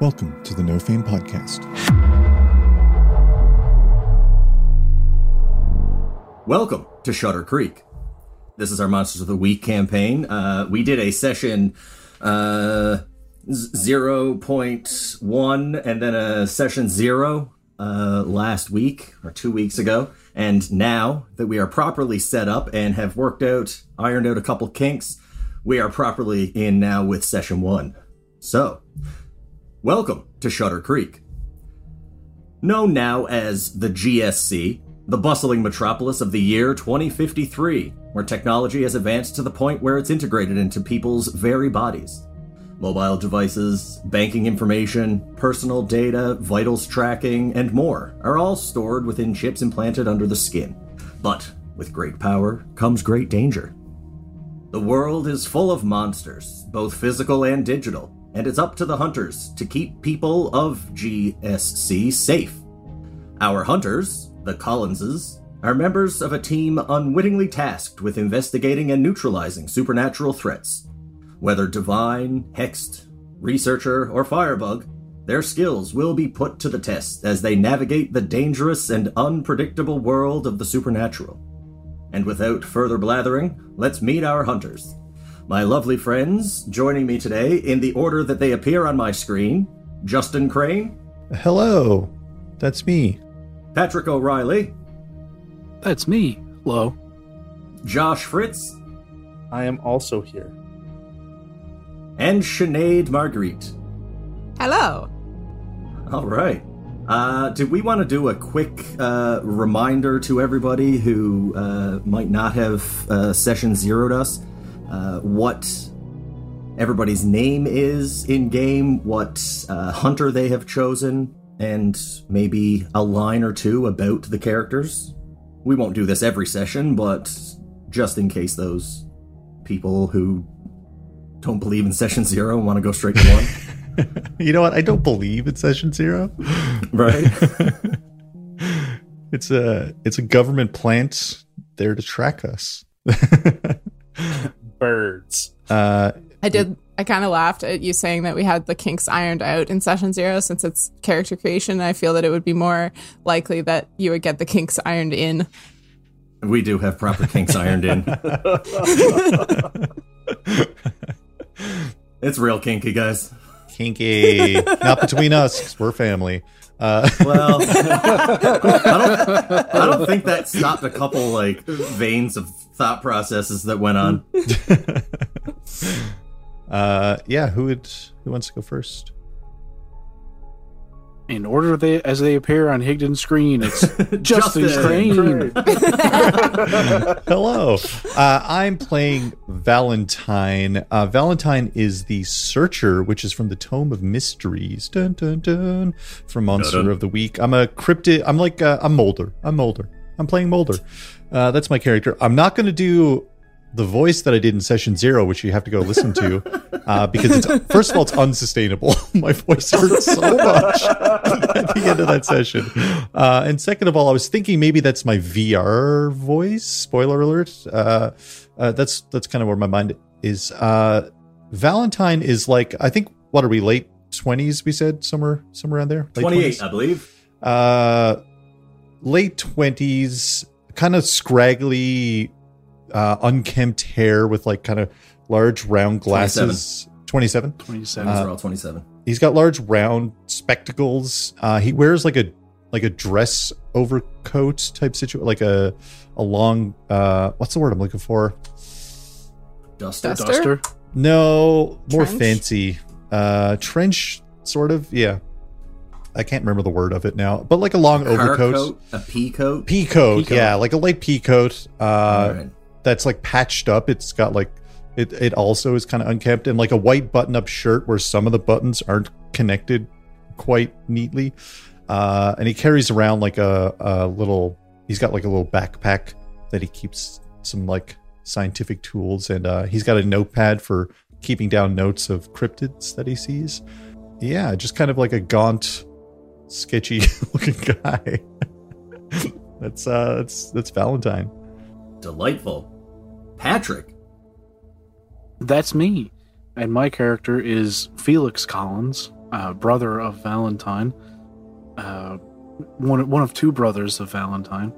Welcome to the No Fame Podcast. Welcome to Shuttercreek. This is our Monsters of the Week campaign. Uh, we did a session uh, 0.1 and then a session 0 uh, last week or two weeks ago. And now that we are properly set up and have worked out, ironed out a couple kinks, we are properly in now with session 1. So, welcome to Shuttercreek. Known now as the GSC, the bustling metropolis of the year 2053, where technology has advanced to the point where it's integrated into people's very bodies. Mobile devices, banking information, personal data, vitals tracking, and more are all stored within chips implanted under the skin. But with great power comes great danger. The world is full of monsters, both physical and digital, and it's up to the hunters to keep people of GSC safe. Our hunters, the Collinses, are members of a team unwittingly tasked with investigating and neutralizing supernatural threats. Whether divine, hexed, researcher, or firebug, their skills will be put to the test as they navigate the dangerous and unpredictable world of the supernatural. And without further blathering, let's meet our hunters. My lovely friends, joining me today in the order that they appear on my screen Justin Crane, Hello, that's me. Patrick O'Rielly, That's me. Hello. Josh Fritz, I am also here. and Sinead Marguerite. Hello. All right. Uh, did we want to do a quick uh, reminder to everybody who uh, might not have uh, session zeroed us uh, what everybody's name is in game, what uh, hunter they have chosen, and maybe a line or two about the characters? We won't do this every session, but just in case those people who don't believe in session zero and want to go straight to one. You know what? I don't believe in session zero. right? It's a it's a government plant there to track us. Birds. uh, I did. I kind of laughed at you saying that we had the kinks ironed out in session zero since it's character creation. I feel that it would be more likely that you would get the kinks ironed in. We do have proper kinks ironed in. it's real kinky, guys. kinky, not between us, we're family. Uh, Well, I don't, I don't think that stopped a couple like veins of thought processes that went on. uh, yeah. Who would who wants to go first? In order they as they appear on Higdon's screen, it's Justin, Justin Crane. Hello. Uh, I'm playing Valentine. Uh, Valentine is the Searcher, which is from the Tome of Mysteries. Dun dun dun. From Monster Dun-dun. of the Week. I'm a cryptid. I'm like uh, I'm Mulder. I'm Mulder. I'm playing Mulder. Uh, that's my character. I'm not going to do the voice that I did in session zero, which you have to go listen to, uh, because it's first of all it's unsustainable. my voice hurts so much at the end of that session, uh, and second of all, I was thinking maybe that's my VR voice. Spoiler alert. Uh, uh, that's that's kind of where my mind is. Uh, Valentine is like I think what are we late twenties? We said somewhere somewhere around there. 28, I believe. uh late 20s kind of scraggly uh unkempt hair with like kind of large round glasses 27 Twenty-seven. These are all 27. he's got large round spectacles uh he wears like a like a dress overcoat type situation like a a long uh what's the word i'm looking for Duster. Duster? Duster. no more Trench? fancy uh trench sort of yeah i can't remember the word of it now but like a long overcoat coat, a pea coat. pea coat, Pea coat. yeah, like a light pea coat. Uh, right. that's like patched up. It's got like it. It also is kind of unkempt and like a white button-up shirt where some of the buttons aren't connected quite neatly. Uh, and he carries around like a, a little. He's got like a little backpack that he keeps some like scientific tools, and uh, he's got a notepad for keeping down notes of cryptids that he sees. Yeah, just kind of like a gaunt, sketchy looking guy. that's uh, that's that's Valentine. Delightful. Patrick. That's me. And my character is Felix Collins. uh, brother of Valentine, uh, one one of two brothers of Valentine,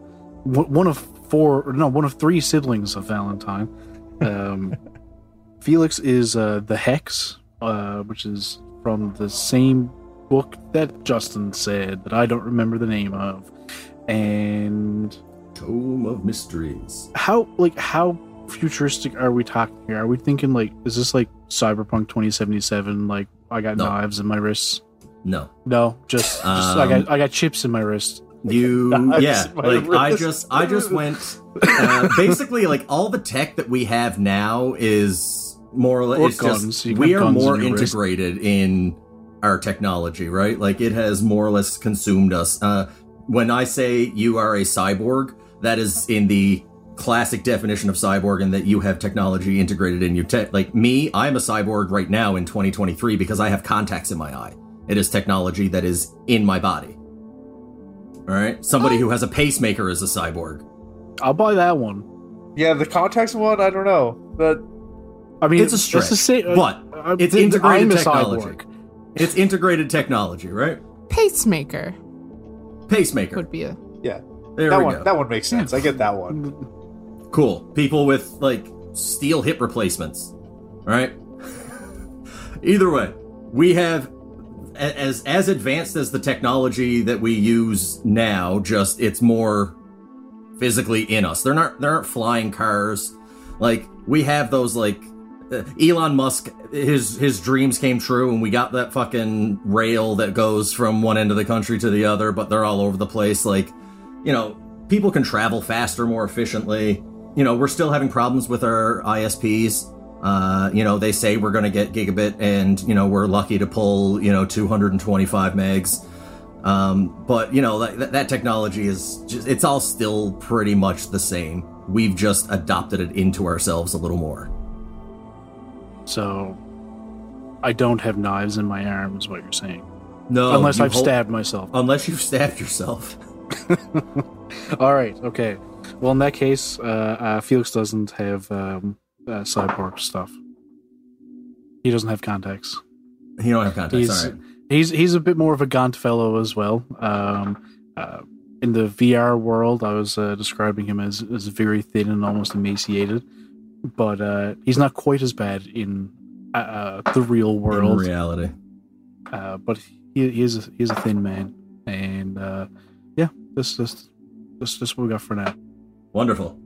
one one of four no one of three siblings of Valentine. Um, Felix is uh, the Hex, uh, which is from the same book that Justin said that I don't remember the name of, and Tome of Mysteries. how like how futuristic are we talking here? Are we thinking like is this like Cyberpunk 2077? Like I got No. knives in my wrists. No. No, just, just I got I got chips in my wrist. You yeah, like I just I just went uh, basically like all the tech that we have now is more or less Or it's guns. just we are more in your wrist. integrated in our technology, right? Like it has more or less consumed us. Uh when I say you are a cyborg, that is in the classic definition of cyborg and that you have technology integrated in your tech like me, I'm a cyborg right now in 2023 because I have contacts in my eye. It is technology that is in my body. All right. Somebody who has a pacemaker is a cyborg. I'll buy that one. Yeah, the contacts one, I don't know. But I mean, It's a stretch, the same. but uh, it's integrated I'm a technology. Cyborg. It's integrated technology, right? Pacemaker Pacemaker. would be a. yeah, There that we one go. that one makes sense. I get that one. Cool. People with like steel hip replacements. All right. Either way, we have as as advanced as the technology that we use now. Just it's more physically in us. They're not. There aren't flying cars. Like we have those like uh, Elon Musk. His his dreams came true, and we got that fucking rail that goes from one end of the country to the other. But they're all over the place. Like you know, people can travel faster, more efficiently. You know, we're still having problems with our ISPs. Uh, you know, they say we're going to get gigabit, and you know, we're lucky to pull you know 225 megs. Um, but you know, that, that technology is just—it's all still pretty much the same. We've just adopted it into ourselves a little more. So, I don't have knives in my arms. Is what you're saying? No, Unless I've hol- stabbed myself. Unless you've stabbed yourself. All right. Okay. Well, in that case, uh, uh, Felix doesn't have um, uh, cyborg stuff. He doesn't have contacts. He don't have contacts. He's All right. he's he's a bit more of a gaunt fellow as well. Um, uh, in the VR world, I was uh, describing him as as very thin and almost emaciated, but uh, he's not quite as bad in uh, uh, the real In world. reality. Uh, but he, he is a, he is a thin man, and uh, yeah, this this this this what we got for now. Wonderful.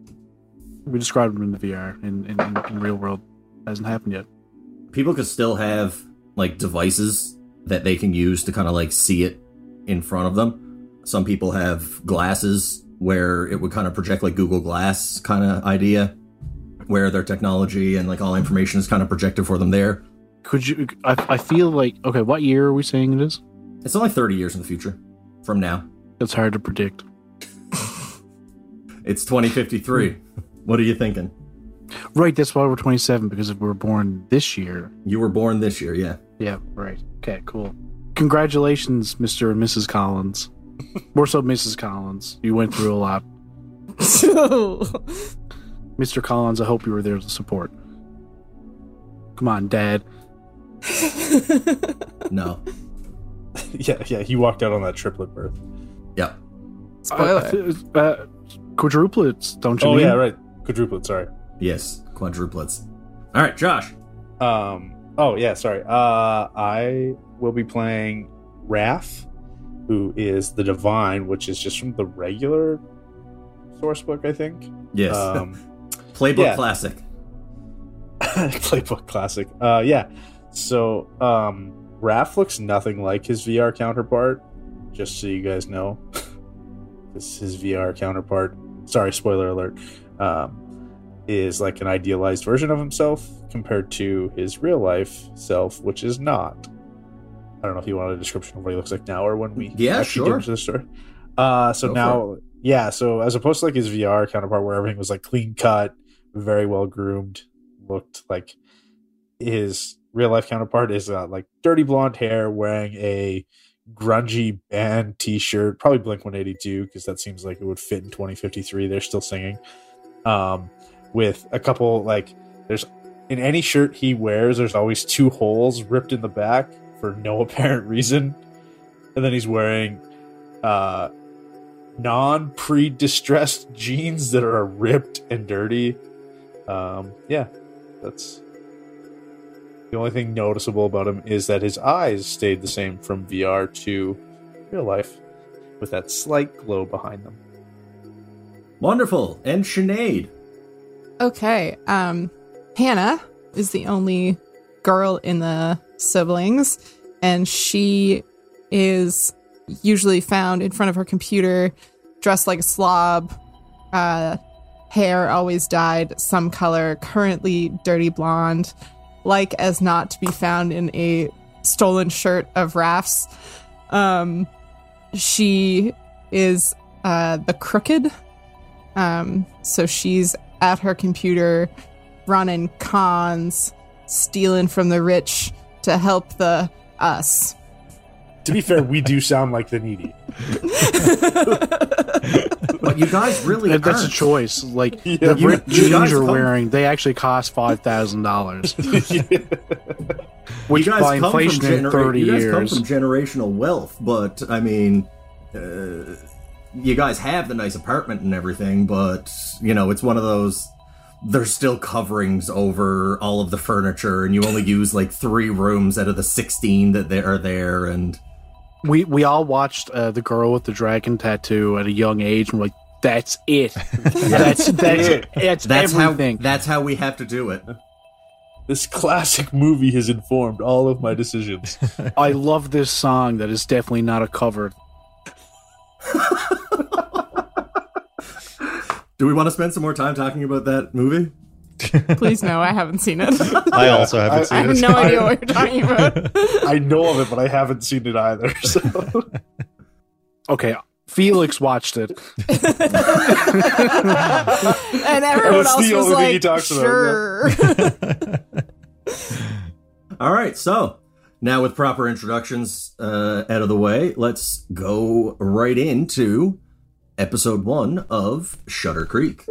We described him in the VR. In in, in, in real world, hasn't happened yet. people could still have like devices that they can use to kind of like see it in front of them. Some people have glasses where it would kind of project like Google Glass kind of idea, where their technology and like all information is kind of projected for them there. Could you? I, I feel like okay. What year are we saying it is? It's only 30 years in the future from now. It's hard to predict. It's 2053. what are you thinking? Right, that's why we're 27 because if we were born this year. You were born this year, yeah. Yeah, right. Okay, cool. Congratulations, Mr. and Mrs. Collins. More so, Mrs. Collins. You went through a lot. Mr. Collins, I hope you were there to support. Come on, Dad. No. yeah, yeah. He walked out on that triplet birth. Yeah. Spoiler. Uh, uh, quadruplets, don't you Oh mean? yeah, right. Quadruplets. Sorry. Yes. Quadruplets. All right, Josh. Um. Oh yeah. Sorry. Uh, I will be playing Raph, who is the divine, which is just from the regular source book, I think. Yes. Um, Playbook yeah. classic. playbook classic. Uh, yeah. So, um, Raph looks nothing like his VR counterpart. Just so you guys know, this his VR counterpart. Sorry, spoiler alert. Um, is like an idealized version of himself compared to his real life self, which is not. I don't know if you want a description of what he looks like now or when we Yeah, actually sure. get into the story. Uh, so Go now, yeah. So as opposed to like his VR counterpart, where everything was like clean cut, very well groomed, looked like his real life counterpart is uh, like dirty blonde hair, wearing a grungy band T-shirt, probably Blink One Eighty Two, because that seems like it would fit in twenty fifty three. They're still singing, um, with a couple like there's in any shirt he wears, there's always two holes ripped in the back for no apparent reason, and then he's wearing uh, non pre distressed jeans that are ripped and dirty. Um, yeah, that's the only thing noticeable about him is that his eyes stayed the same from VR to real life, with that slight glow behind them. Wonderful. And Sinead. Okay. Um, Hannah is the only girl in the siblings, and she is usually found in front of her computer, dressed like a slob, uh, hair always dyed some color, currently dirty blonde, like as not to be found in a stolen shirt of Raph's. Um, she is uh, the crooked. Um, so she's at her computer running cons, stealing from the rich to help the us. To be fair, we do sound like the needy. But you guys really That- that's a choice. Like Yeah. the You- ripped you jeans guys you're come- wearing, they actually cost five thousand dollars, You which guys by come from inflation in thirty you guys years. come from generational wealth, but I mean, uh, you guys have the nice apartment and everything, but you know, it's one of those. There's still coverings over all of the furniture, and you only use like three rooms out of the sixteen that they are there, and we we all watched uh, the girl with the dragon tattoo at a young age, and we're like, "That's it. that's that's it. That's, that's everything." how that's how we have to do it. This classic movie has informed all of my decisions. I love this song. That is definitely not a cover. Do we want to spend some more time talking about that movie? Please no, I haven't seen it. I also haven't I- I seen have no idea what you're talking about. I know of it, but I haven't seen it either. So Okay, Felix watched it. and everyone else the was only thing like, he talks about, sure. All right, so now with proper introductions uh, out of the way, let's go right into episode one of Shuttercreek.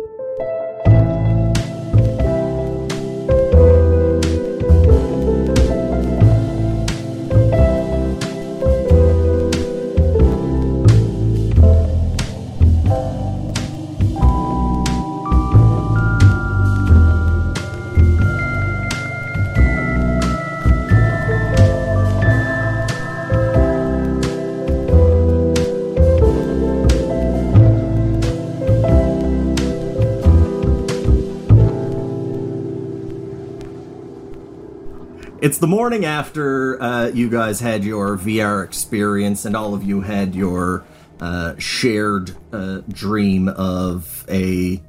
It's the morning after uh, you guys had your VR experience, and all of you had your uh, shared uh, dream of a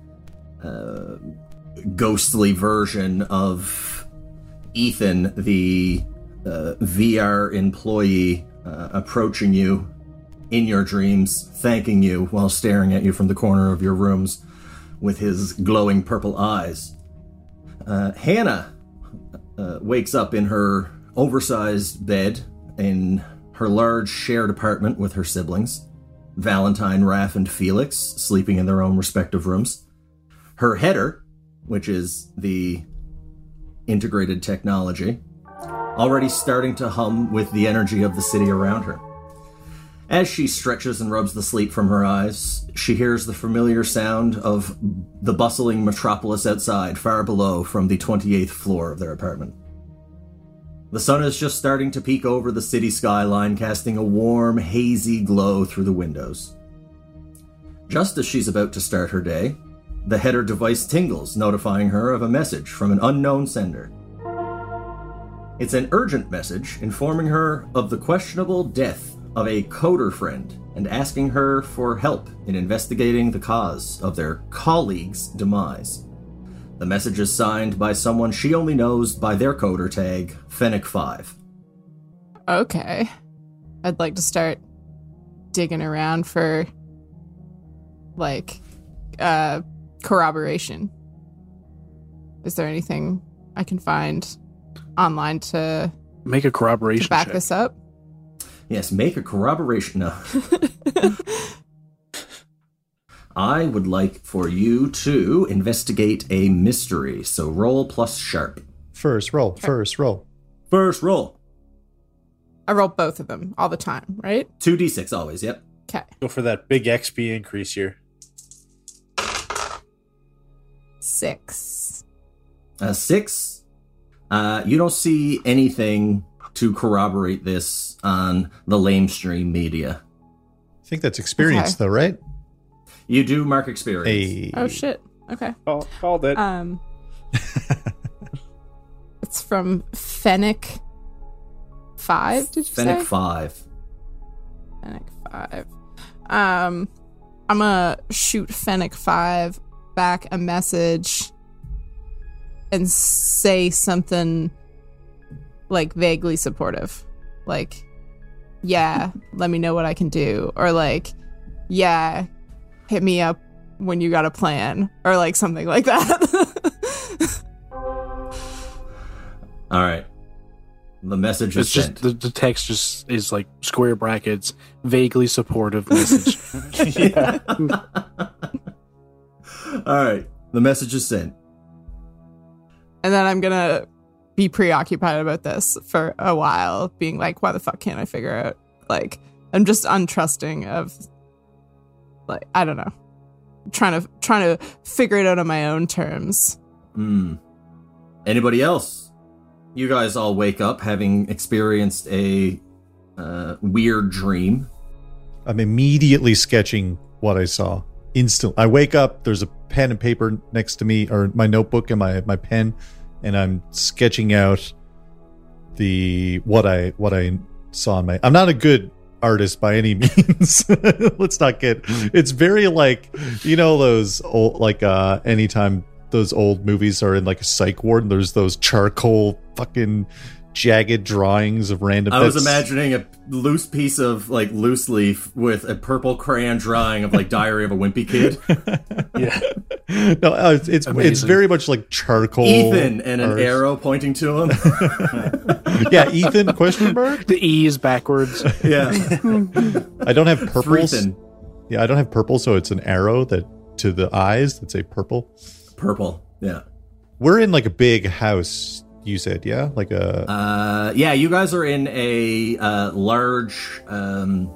uh, ghostly version of Ethan, the uh, VR employee, uh, approaching you in your dreams, thanking you while staring at you from the corner of your rooms with his glowing purple eyes. Hannah uh, wakes up in her oversized bed in her large shared apartment with her siblings Valentine, Raph, and Felix, sleeping in their own respective rooms. Her header, which is the integrated technology, already starting to hum with the energy of the city around her. As she stretches and rubs the sleep from her eyes, she hears the familiar sound of the bustling metropolis outside, far below from the 28th floor of their apartment. The sun is just starting to peek over the city skyline, casting a warm, hazy glow through the windows. Just as she's about to start her day, the header device tingles, notifying her of a message from an unknown sender. It's an urgent message informing her of the questionable death of a coder friend and asking her for help in investigating the cause of their colleague's demise. The message is signed by someone she only knows by their coder tag, Fennec5. okay. I'd like to start digging around for like uh corroboration. Is there anything I can find online to, Make a to corroboration back check. this up? Yes, make a corroboration. No. I would like for you to investigate a mystery. So roll plus sharp. First roll. First roll. First roll. I roll both of them all the time, right? Two d six always. Yep. Okay. Go for that big XP increase here. Six. Uh, six. Uh, you don't see anything to corroborate this on the lamestream media. I think that's experience, Okay. though, right? You do mark experience. Hey. Oh shit. Okay. Call, called it. Um It's from Fennec five, did you say Fennec say? five. Fennec five. Um I'm gonna shoot Fennec five back a message and say something like vaguely supportive. Like, yeah, let me know what I can do. Or like, yeah, hit me up when you got a plan. Or like something like that. All right. The message is It's just sent. the, the text just is like square brackets, vaguely supportive message. yeah. All right. The message is sent. and then I'm gonna be preoccupied about this for a while, being like, why the fuck can't I figure out? Like, I'm just untrusting of, like, I don't know, trying to trying to figure it out on my own terms. Hmm. Anybody else? You guys all wake up having experienced a uh, weird dream. I'm immediately sketching what I saw. Instant. I wake up. There's a pen and paper next to me, or my notebook and my my pen, and I'm sketching out the what I what I saw in my. I'm not a good artist by any means. Let's not get. It's very like you know those old like uh anytime those old movies are in like a psych ward and there's those charcoal fucking jagged drawings of random. I was imagining a loose piece of like loose leaf with a purple crayon drawing of like Diary of a Wimpy Kid. yeah. no, uh, it's it's, it's very much like charcoal. Ethan and an art. arrow pointing to him. Yeah, Ethan? Question mark. the E is backwards. yeah. I don't have purples. Ethan. Yeah, I don't have purple, so it's an arrow that to the eyes that say purple. Purple. Yeah. We're in like a big house. You said, yeah, like a Uh, yeah, you guys are in a uh, large um,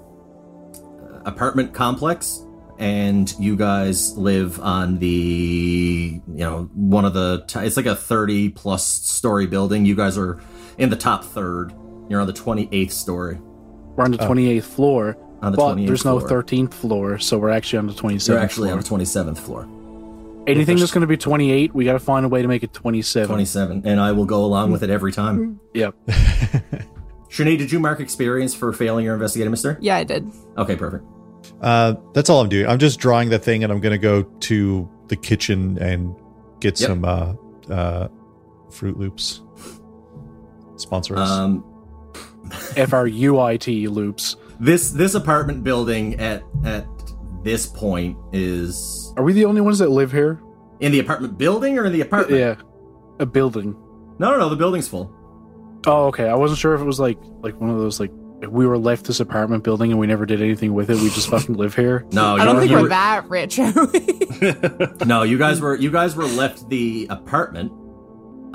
apartment complex, and you guys live on the, you know, one of the. T- it's like a thirty plus story building. You guys are in the top third. You're on the twenty eighth story. We're on the 28th floor, On the but 28th there's no 13th floor, so we're actually on the 27th You're actually floor. on the twenty seventh floor. Anything that's going to be 28, we got to find a way to make it 27. Twenty seven, and I will go along with it every time. Yep. Shani, did you mark experience for failing your investigative, Mister? Yeah, I did. Okay, perfect. Uh, that's all I'm doing. I'm just drawing the thing, and I'm gonna go to the kitchen and get Yep. some uh, uh, Fruit Loops. Sponsor us. Um, F R U I T loops. this this apartment building at at this point is Are we the only ones that live here? in the apartment building or in the apartment? Yeah. A building. No, no, no. The building's full. Oh, okay. I wasn't sure if it was like like one of those like if we were left this apartment building and we never did anything with it. We just fucking live here. No, I don't you- think you we're were- that rich, are we? No, you guys were you guys were left the apartment.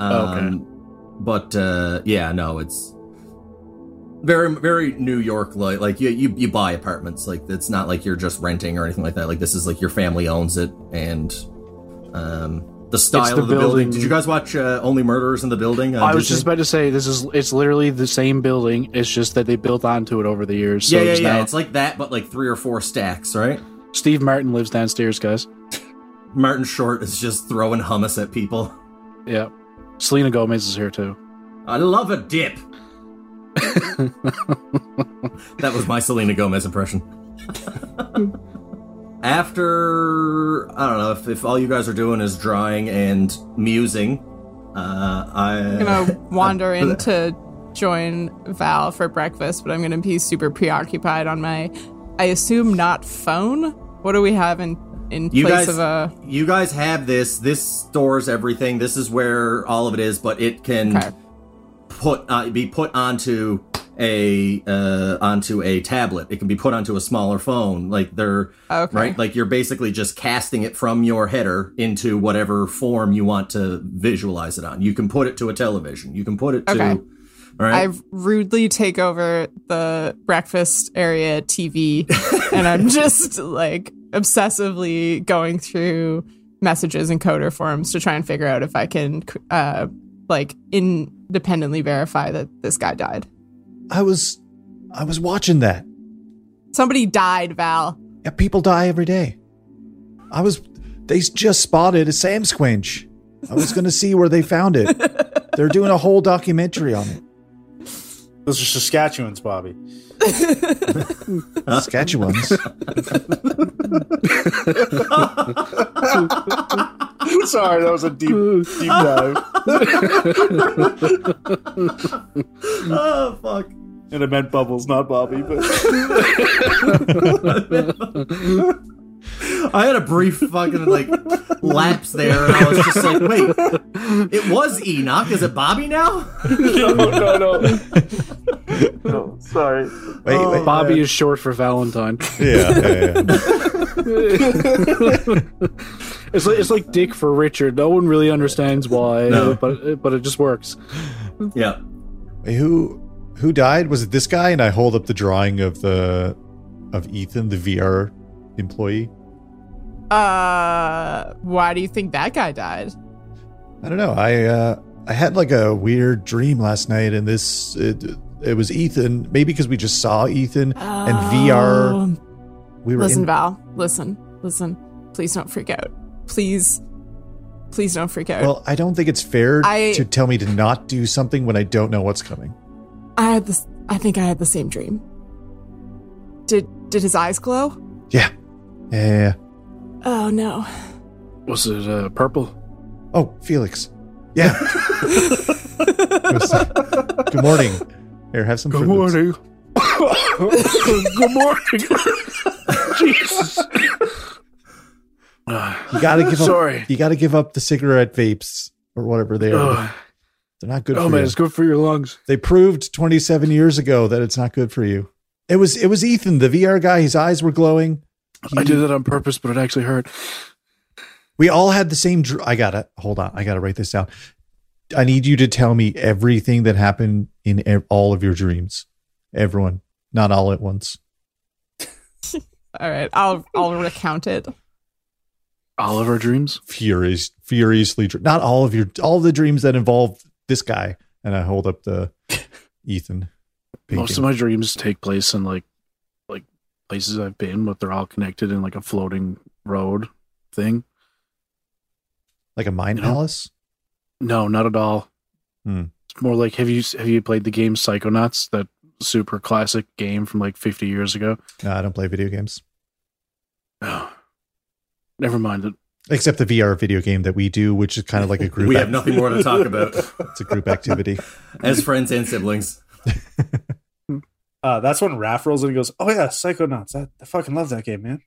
Um, Okay. But uh, yeah, no, it's very very New York like like you, you you buy apartments like it's not like you're just renting or anything like that. Like this is like your family owns it and um the style the of the building. building- Did you guys watch uh, Only Murderers in the Building? I was Disney? just about to say this is it's literally the same building. It's just that they built onto it over the years. So yeah, yeah, yeah. now- It's like that, but like three or four stacks, right? Steve Martin lives downstairs, guys. Martin Short is just throwing hummus at people. Yeah. Selena Gomez is here too. I love a dip. that was my Selena Gomez impression. After I don't know if, if all you guys are doing is drawing and musing, uh, I I'm gonna wander in to join Val for breakfast, but I'm gonna be super preoccupied on my, I assume not phone. What do we have in in You place guys- of a? you guys have this. This stores everything. This is where all of it is, but it can Okay. Put uh, be put onto a uh, onto a tablet. It can be put onto a smaller phone. Like they're Okay. right. Like you're basically just casting it from your header into whatever form you want to visualize it on. You can put it to a television. You can put it to Okay. I rudely take over the breakfast area TV and I'm just like obsessively going through messages and coder forms to try and figure out if I can uh like independently verify that this guy died. I was I was watching that. Somebody died, Val. Yeah, people die every day. I was they just spotted a Samsquanch. I was gonna see where they found it. They're doing a whole documentary on it. Those are Saskatchewans, Bobby. Saskatchewans. Sorry, that was a deep, deep dive. oh fuck. And I meant Bubbles, not Bobby. But I had a brief fucking like lapse there, and I was just like, "Wait, it was Enoch. Is it Bobby now?" no, no, no. no sorry. Wait, Oh. wait. Bobby is short for Valentine. Yeah, yeah, yeah. It's like it's like Dick for Richard. No one really understands why, No. but but it just works. Yeah. Wait, who who died? Was it this guy? And I hold up the drawing of the of Ethan, the VR employee. Uh why do you think that guy died? I don't know. I uh I had like a weird dream last night, and this it, it was Ethan. Maybe because we just saw Ethan and VR. Oh, We were Listen, in, Val. Listen. Listen. Please don't freak out. Please. Please don't freak out. Well, I don't think it's fair I- to tell me to not do something when I don't know what's coming. I had this I think I had the same dream. Did did his eyes glow? Yeah, yeah. yeah, yeah. Oh no. Was it uh, purple? Oh, Felix. Yeah. Good morning. Here, have some. Fruit morning. Good morning. Jesus. You gotta give up. Sorry. You gotta give up the cigarette vapes or whatever they are. Ugh. They're not good oh for man, you. it's good for your lungs. They proved 27 years ago that it's not good for you. It was it was Ethan, the VR guy. His eyes were glowing. He- I did that on purpose, but it actually hurt. We all had the same. Dr- I gotta hold on. I gotta write this down. I need you to tell me everything that happened in ev- all of your dreams. Everyone, not all at once. All right. I'll I'll recount it. All of our dreams. Furious, furiously. dr- Not all of your all the dreams that involve this guy. And I hold up the Ethan. Most of my dreams take place in like like places I've been, but they're all connected in like a floating road thing. like a mind you know? palace. No, not at all. Hmm. It's more like have you have you played the game Psychonauts? That super classic game from like 50 years ago. No, I don't play video games Oh, never mind it. except the VR video game that we do, which is kind of like a group. We act- have nothing more to talk about It's a group activity. as friends and siblings. Uh, that's when Raph rolls in and goes, "Oh yeah, Psychonauts! I, I fucking love that game, man."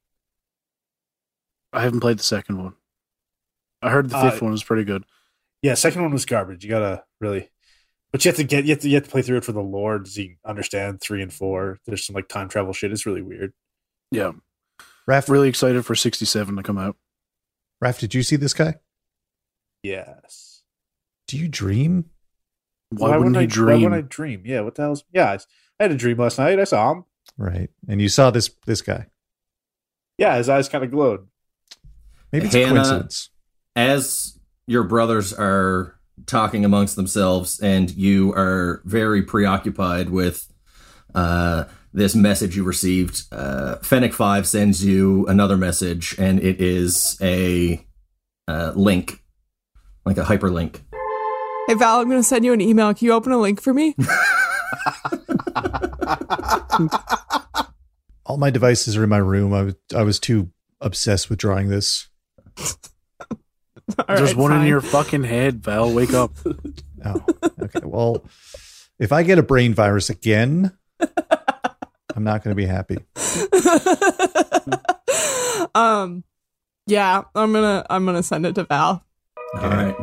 I haven't played the second one. I heard the Uh, fifth one was pretty good. Yeah, second one was garbage. You gotta really, but you have to get you have to, you have to play through it for the lore so you understand three and four. There's some like time travel shit. It's really weird. Yeah, Raph, really excited for 67 to come out. Raph, did you see this guy? Yes. Do you dream? Why, wouldn't I, he Why dream? would I dream? Yeah. What the hell's? Yeah, I, I had a dream last night. I saw him. Right. And you saw this this guy. Yeah, his eyes kind of glowed. Maybe it's Hannah- a coincidence. As your brothers are talking amongst themselves, and you are very preoccupied with uh, this message you received, uh, Fennec Five sends you another message, and it is a uh, link, like a hyperlink. Hey Val, I'm gonna send you an email. Can you open a link for me? All my devices are in my room. I was I was too obsessed with drawing this. There's right, one in your fucking head, Val. Wake up. Oh, okay. Well, if I get a brain virus again, I'm not going to be happy. um, yeah, I'm gonna I'm gonna send it to Val. Okay. All right,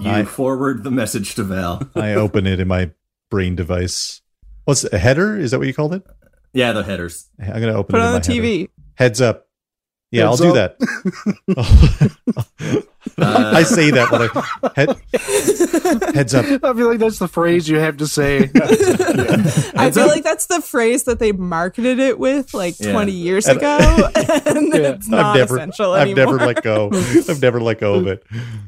you I- forward the message to Val. I open it in my brain device. What's a header? Is that what you called it? Yeah, the headers. I'm going to open Put it it in on the my header. TV. Heads up. Yeah, Heads I'll do that. Uh, I say that when I head, heads up. I feel like that's the phrase you have to say. I feel up. like that's the phrase that they marketed it with like Yeah. 20 years And- ago, and Yeah. it's not I've never, essential I've anymore. never let go. I've never let go of it.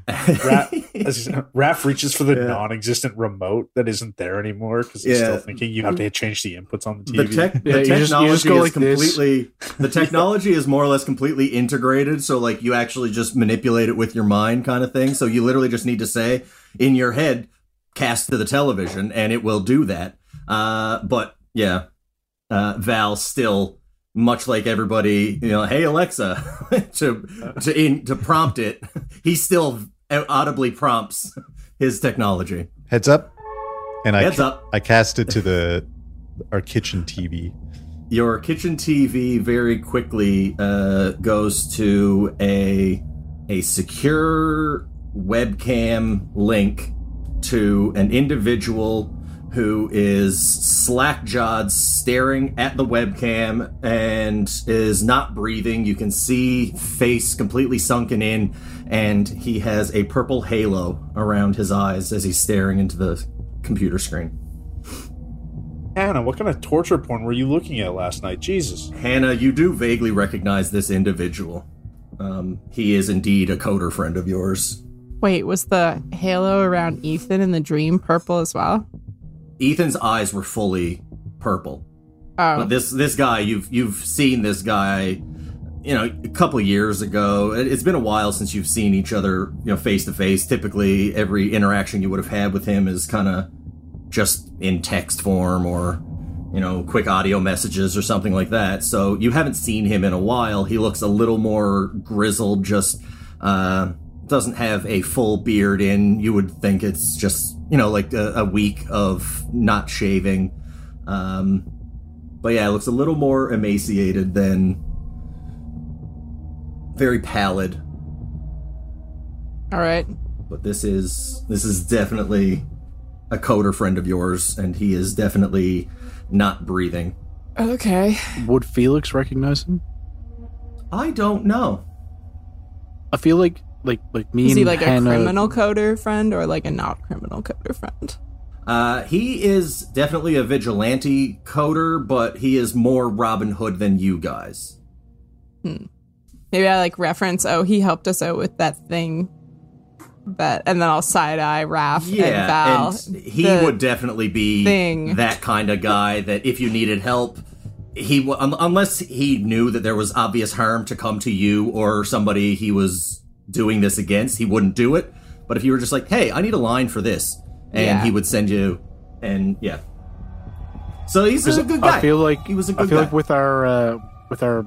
Raph, Raph reaches for the Yeah. non-existent remote that isn't there anymore because he's Yeah. still thinking you have to change the inputs on the the TV. tech, Yeah, the you just- you technology just go is like this. completely the technology is more or less completely integrated so like you actually just manipulate it with your mind kind of thing. So you literally just need to say in your head cast to the television and it will do that. Uh but yeah uh val still much like everybody you know hey alexa to to in to prompt it he still audibly prompts his technology. Heads up, and I heads up. I cast it to the our kitchen TV. your kitchen TV very quickly uh, goes to a a secure webcam link to an individual who is slack-jawed staring at the webcam and is not breathing you can see face completely sunken in and he has a purple halo around his eyes as he's staring into the computer screen Anna, what kind of torture porn were you looking at last night? Jesus. Hannah, you do vaguely recognize this individual. Um, he is indeed a coder friend of yours. Wait, was the halo around Ethan in the dream purple as well? Ethan's eyes were fully purple, Oh, but this this guy you've you've seen this guy, you know, a couple years ago. It's been a while since you've seen each other, you know, face to face. Typically, every interaction you would have had with him is kind of just in text form or you know quick audio messages or something like that. So you haven't seen him in a while. He looks a little more grizzled just uh doesn't have a full beard in. You would think it's just you know like a, a week of not shaving. Um but yeah it looks a little more emaciated than very pallid. All right. but this is this is definitely a coder friend of yours and he is definitely not breathing Okay. Would Felix recognize him? i don't know I feel like like like me Is and he like Hannah, a criminal coder friend or like a not criminal coder friend? uh, he is definitely a vigilante coder but he is more robin hood than you guys Hmm. Maybe I like reference, oh, he helped us out with that thing. That and then I'll side eye Raph and yeah Val. and he would definitely be thing. that kind of guy that if you needed help he w- un- unless he knew that there was obvious harm to come to you or somebody he was doing this against he wouldn't do it but if you were just like hey i need a line for this and Yeah. he would send you and yeah so he's a good guy I feel like he was a good feel guy like with our uh, with our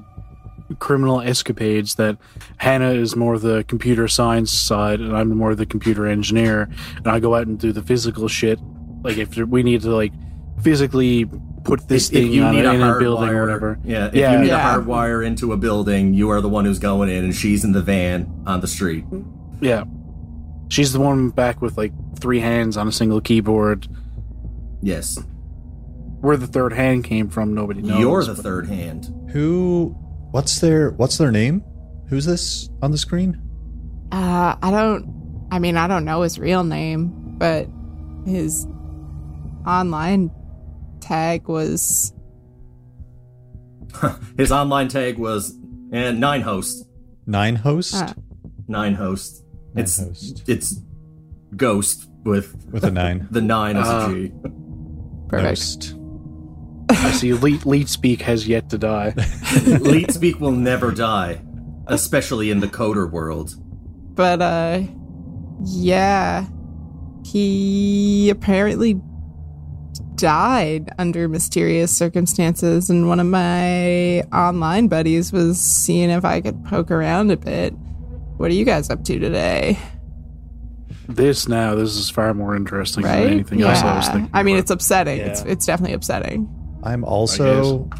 criminal escapades that Hannah is more the computer science side and I'm more the computer engineer and I go out and do the physical shit. Like if we need to like physically put this if, if thing you on need a, a in a building wire, or whatever. yeah if Yeah. you need Yeah. a hard wire into a building you are the one who's going in and she's in the van on the street Yeah. She's the one back with like three hands on a single keyboard. yes Where the third hand came from, nobody knows. you're the but- third hand Who? What's their What's their name? Who's this on the screen? Uh, I don't. I mean, I don't know his real name, but his online tag was His online tag was and nine host. Nine host uh, Nine host. Nine it's host. it's ghost with with a nine. the nine as Ah. a G. perfect. Host. I see Leet, Leet Speak has yet to die. Leet speak will never die, especially in the coder world. But uh, yeah, he apparently died under mysterious circumstances, and one of my online buddies was seeing if I could poke around a bit. What are you guys up to today? This now, this is far more interesting Right? than anything else I was thinking. I mean, about. it's upsetting. It's it's definitely upsetting. I'm also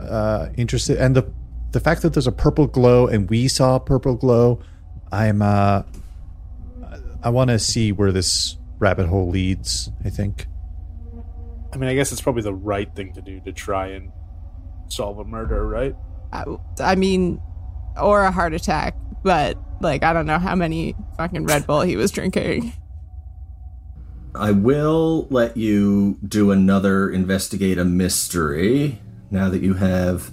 uh, interested, and the the fact that there's a purple glow and we saw purple glow. I'm uh, I want to see where this rabbit hole leads. I think. I mean, I guess it's probably the right thing to do to try and solve a murder, right? I, I mean, or a heart attack, but like I don't know how many fucking Red Bull he was drinking. I will let you do another investigate a mystery now that you have.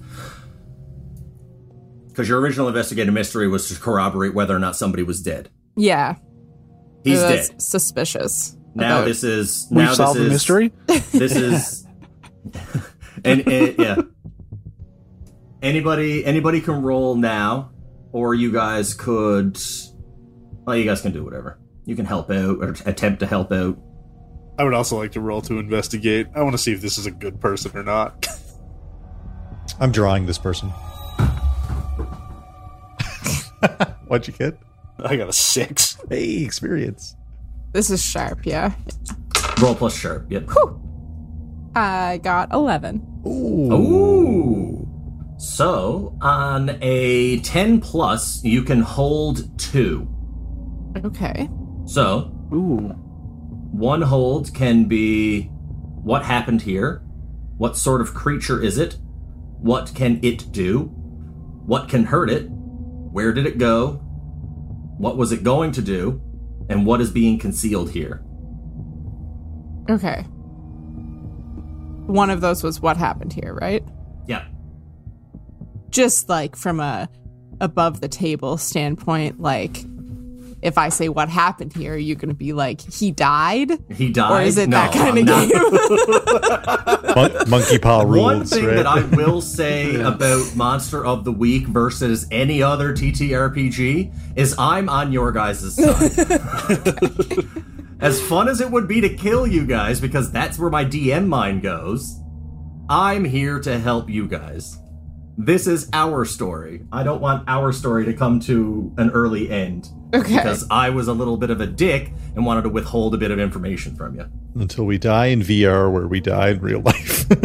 Because your original investigate a mystery was to corroborate whether or not somebody was dead. Yeah, He's that's dead. suspicious. Now about- this is We now this solved the is mystery. this is and, and yeah anybody anybody can roll now or you guys could well you guys can do whatever you can help out or attempt to help out I would also like to roll to investigate. I want to see if this is a good person or not. I'm drawing this person. What'd you get? I got a six. Hey, experience. This is sharp. Yeah, roll plus sharp yep I got eleven. Ooh. Ooh. So on a 10 plus, you can hold two. Okay. So Ooh. One hold can be what happened here, what sort of creature is it, what can it do, what can hurt it, where did it go, what was it going to do, and what is being concealed here. Okay. One of those was what happened here, right? Yeah. Just like from a above the table standpoint, like if I say what happened here, you're going to be like, he died? He died. Or is it No, that kind I'm of not- game? Mon- monkey paw rules. One thing right? that I will say about Monster of the Week versus any other TTRPG is I'm on your guys' side. as fun as it would be to kill you guys, because that's where my DM mind goes, I'm here to help you guys. This is our story. I don't want our story to come to an early end. Okay. Because I was a little bit of a dick and wanted to withhold a bit of information from you. Until we die in VR, where we die in real life.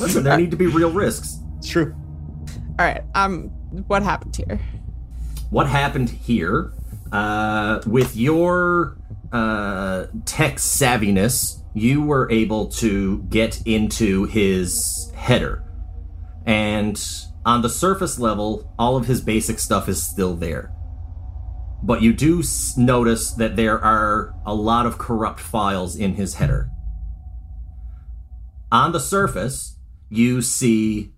Listen, there need to be real risks. it's true. All right. Um, what happened here? what happened here uh, with your uh, tech savviness you were able to get into his header and on the surface level all of his basic stuff is still there but you do notice that there are a lot of corrupt files in his header on the surface you see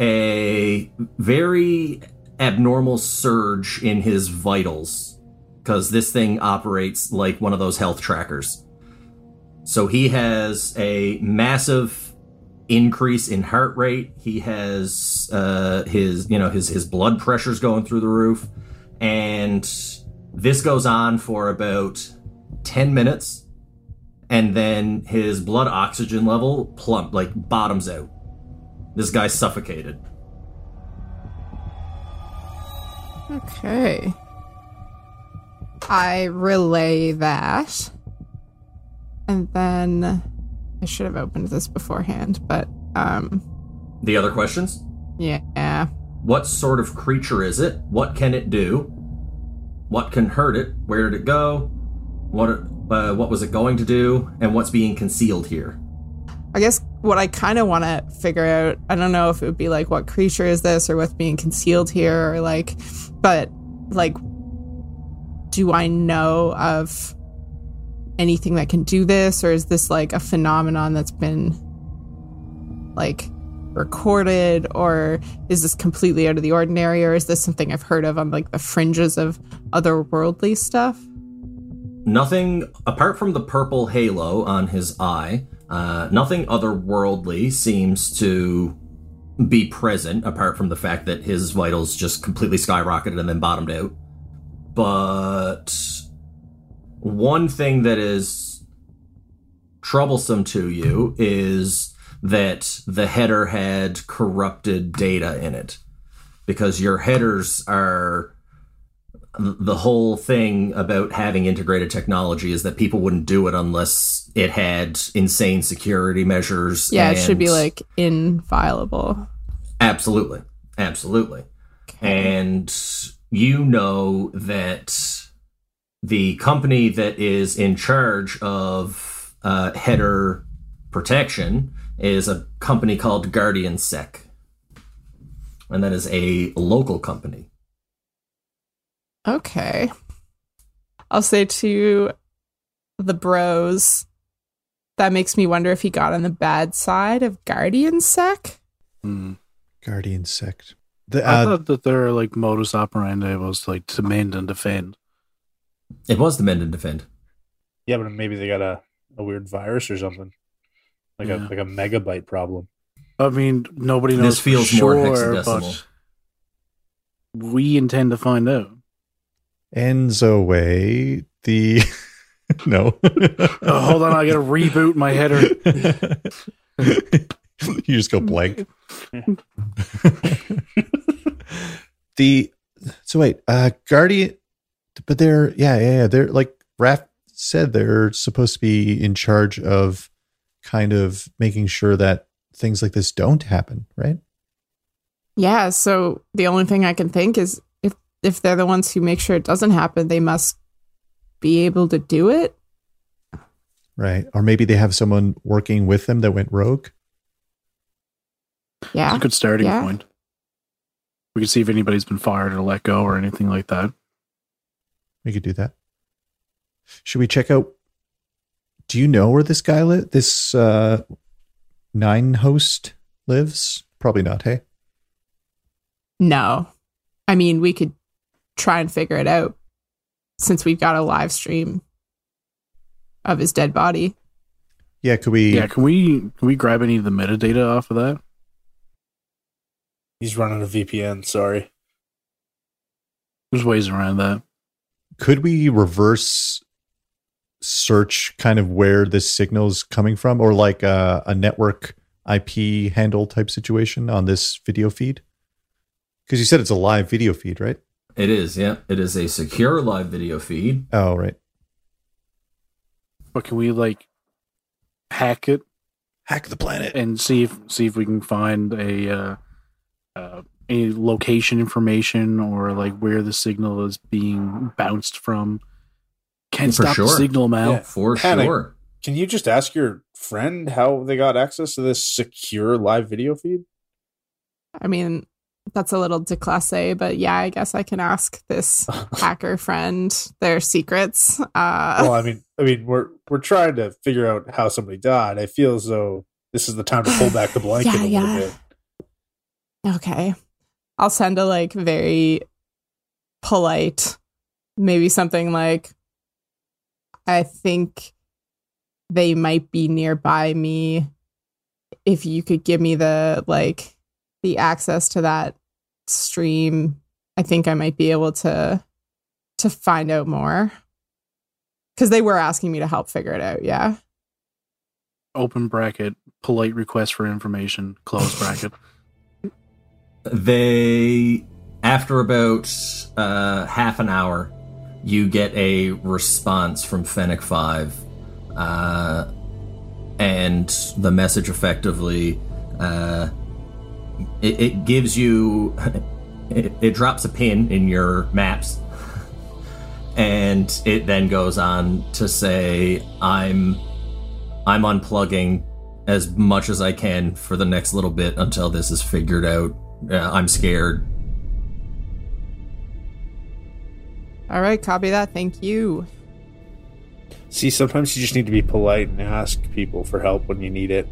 a very abnormal surge in his vitals because this thing operates like one of those health trackers. So he has a massive increase in heart rate. He has uh, his, you know, his his blood pressure's going through the roof, and this goes on for about ten minutes, and then his blood oxygen level plump like bottoms out. This guy's suffocated. Okay. I relay that. And then I should have opened this beforehand, but um The other questions? yeah. What sort of creature is it? What can it do? What can hurt it? Where did it go? What uh, what was it going to do? And what's being concealed here? I guess what I kind of want to figure out, I don't know if it would be like what creature is this or what's being concealed here or like but like do I know of anything that can do this or is this like a phenomenon that's been like recorded or is this completely out of the ordinary or is this something I've heard of on like the fringes of otherworldly stuff? Nothing apart from the purple halo on his eye. Uh, nothing otherworldly seems to be present, apart from the fact that his vitals just completely skyrocketed and then bottomed out. But one thing that is troublesome to you is that the header had corrupted data in it because your headers are the whole thing about having integrated technology is that people wouldn't do it unless it had insane security measures. Yeah, it should be like inviolable. Absolutely. Absolutely. And you know that the company that is in charge of uh, header protection is a company called Guardian Sec. And that is a local company. Okay. I'll say to the bros, that makes me wonder if he got on the bad side of Guardian Sec. Hmm. Guardian sect. The, I uh, thought that their like modus operandi was like to mend and defend. It was the mend and defend. Yeah, but maybe they got a, a weird virus or something, like Yeah. a like a megabyte problem. I mean, nobody This knows. for feels more sure, hexadecimal. but we intend to find out. Enzo way the no. Oh, hold on, I gotta reboot my header. you just go blank. the so wait, uh Guardian but they're yeah, yeah, yeah. They're like Raph said they're supposed to be in charge of kind of making sure that things like this don't happen, right? Yeah, so the only thing I can think is if if they're the ones who make sure it doesn't happen, they must be able to do it. Right. Or maybe they have someone working with them that went rogue. It's Yeah. a good starting Yeah. point. We can see if anybody's been fired or let go or anything like that. We could do that. Should we check out? Do you know where this guy lives? This uh, nine host lives? Probably not. Hey, No. I mean, we could try and figure it out since we've got a live stream of his dead body. yeah. Could we? Yeah, can we can we grab any of the metadata off of that? He's running a VPN. Sorry. There's ways around that. Could we reverse search kind of where this signal is coming from, or like a, a network IP handle type situation on this video feed? Because you said it's a live video feed, right? It is, yeah. It is a secure live video feed. Oh, right. But can we like hack it Hack the planet. and see if see if we can find a uh, uh, any location information or like where the signal is being bounced from? Can't For stop the signal, Mal. Yeah. For Panic. sure. Can you just ask your friend how they got access to this secure live video feed? I mean, that's a little déclassé, but yeah, I guess I can ask this hacker friend their secrets. Uh, well, I mean, I mean, we're we're trying to figure out how somebody died. I feel as though this is the time to pull back the blanket Yeah, a little yeah. bit. okay. I'll send a like very polite, maybe something like, I think they might be nearby me. If you could give me the like the access to that stream, I think I might be able to to find out more. Cause they were asking me to help figure it out, yeah. Open bracket, polite request for information, close bracket. They, after about uh, half an hour, you get a response from Fennec 5. Uh, and the message effectively, uh, it, it gives you, it, it drops a pin in your maps. And it then goes on to say, I'm, I'm unplugging as much as I can for the next little bit until this is figured out. Uh, I'm scared. All right, copy that. Thank you. See, sometimes you just need to be polite and ask people for help when you need it.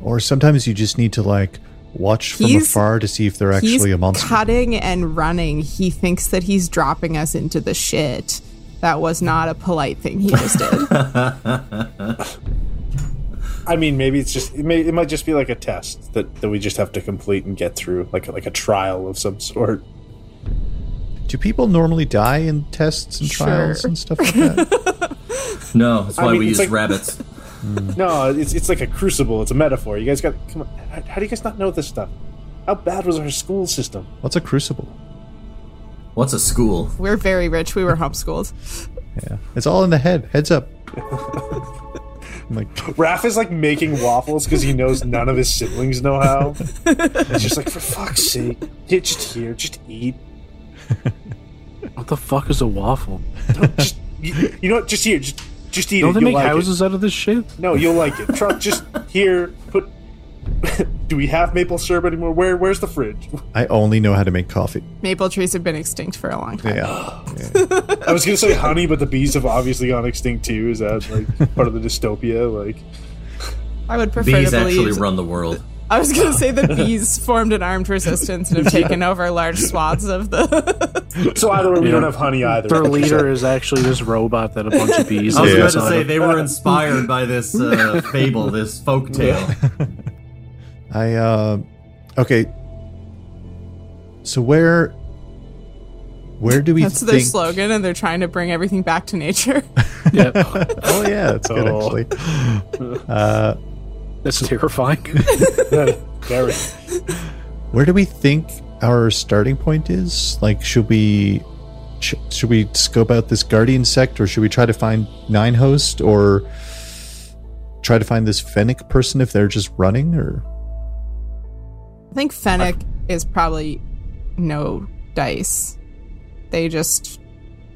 Or sometimes you just need to like watch from He's- afar to see if they're he's actually a monster. cutting and running. He thinks that he's dropping us into the shit. That was not a polite thing he just did. I mean, maybe it's just it, may, it might just be like a test that, that we just have to complete and get through, like like a trial of some sort. Do people normally die in tests and Sure. trials and stuff like that? No, that's I why mean, we use like- rabbits. No, it's it's like a crucible. It's a metaphor. You guys got come on. How, how do you guys not know this stuff? How bad was our school system? What's a crucible? What's a school? We're very rich. We were homeschooled. Yeah, it's all in the head. Heads up. I'm like, Raph is like making waffles because he knows none of his siblings know how. It's just like, for fuck's sake, here, just here, just eat. What the fuck is a waffle? Don't- just you, you know what? Just here, just just eat Don't it. they You'll make like it. houses out of this shit? No, you'll like it. Try, just here, put Do we have maple syrup anymore? Where Where's the fridge? I only know how to make coffee. Maple trees have been extinct for a long time. Yeah. I was gonna say honey, but the bees have obviously gone extinct too. Is that like part of the dystopia? Like, I would prefer Bees to actually run the world. I was going to say the bees formed an armed resistance and have taken over large swaths of the. so either way, we Yeah. don't have honey either. Their leader is actually this robot that a bunch of bees. I was Yeah. about to say they were inspired by this uh, fable, this folk tale. I uh okay. So where where do we That's their slogan, and they're trying to bring everything back to nature. Yep. Oh yeah, that's good Oh. actually. Uh That's terrifying. Very. where do we think our starting point is? Like should we should we scope out this guardian sect or should we try to find nine host or try to find this fennec person if they're just running or I think Fennec is probably no dice. They just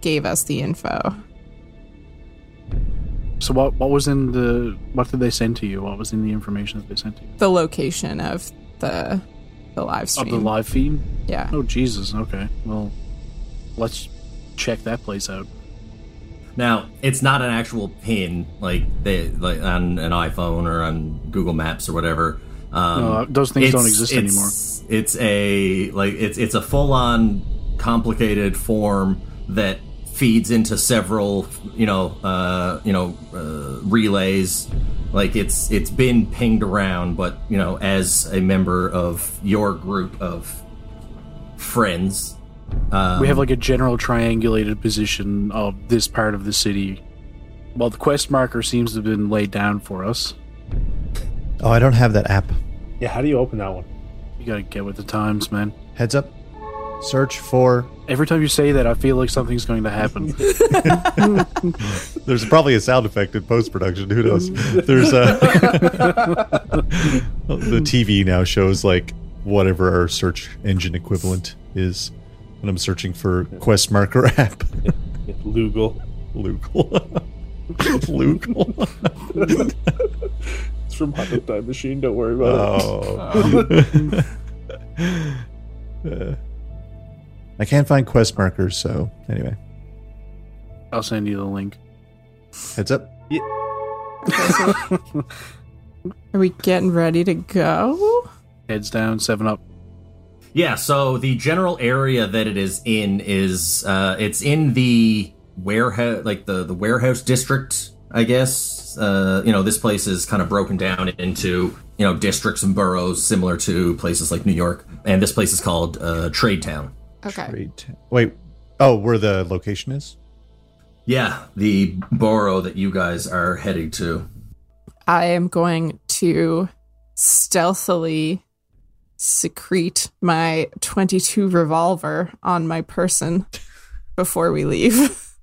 gave us the info. so what? What was in the? What did they send to you? What was in the information that they sent to you? The location of the the live Of stream. the live feed? yeah. Oh Jesus. Okay. Well, let's check that place out. Now, it's not an actual pin like they like on an iPhone or on Google Maps or whatever. Um, No, those things don't exist it's- anymore. It's a like it's it's a full on complicated form that feeds into several you know uh, you know uh, relays. Like it's it's been pinged around, but you know as a member of your group of friends, um, we have like a general triangulated position of this part of the city. Well, the quest marker seems to have been laid down for us. Oh, I don't have that app. Yeah, how do you open that one? You gotta get with the times, man. Heads up. Search for Every time you say that, I feel like something's going to happen. There's probably a sound effect in post production. Who knows? There's uh, a the TV now shows like whatever our search engine equivalent is when I'm searching for quest marker app. Yeah, Lugal. Lugal. Lugal. It's from Hot Time Machine. Don't worry about Oh. Uh, I can't find quest markers, so anyway, I'll send you the link. heads up. Are we getting ready to go? Heads down, seven up. Yeah, so the general area that it is in is uh it's in the warehouse like the the warehouse district, I guess. Uh you know, this place is kind of broken down into, you know, districts and boroughs similar to places like New York. And this place is called uh Trade Town. Okay. Great. Wait. Oh, where the location is? Yeah, the borough that you guys are heading to. I am going to stealthily secrete my 22 revolver on my person before we leave.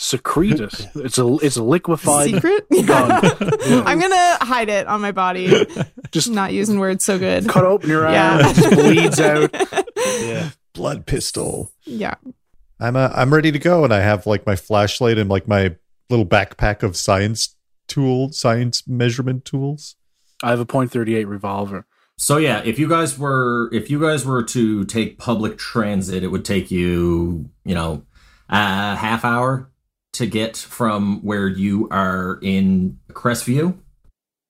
Secrete it. It's a it's a liquefied. Secret? I'm going to hide it on my body. Just Not using words so good. cut open your Yeah. arm. It just bleeds out. Yeah. Blood pistol. Yeah. I'm uh, I'm ready to go, and I have like my flashlight and like my little backpack of science tool, science measurement tools. I have a point thirty eight revolver. So yeah, if you guys were if you guys were to take public transit, it would take you, you know, a half hour to get from where you are in Crestview.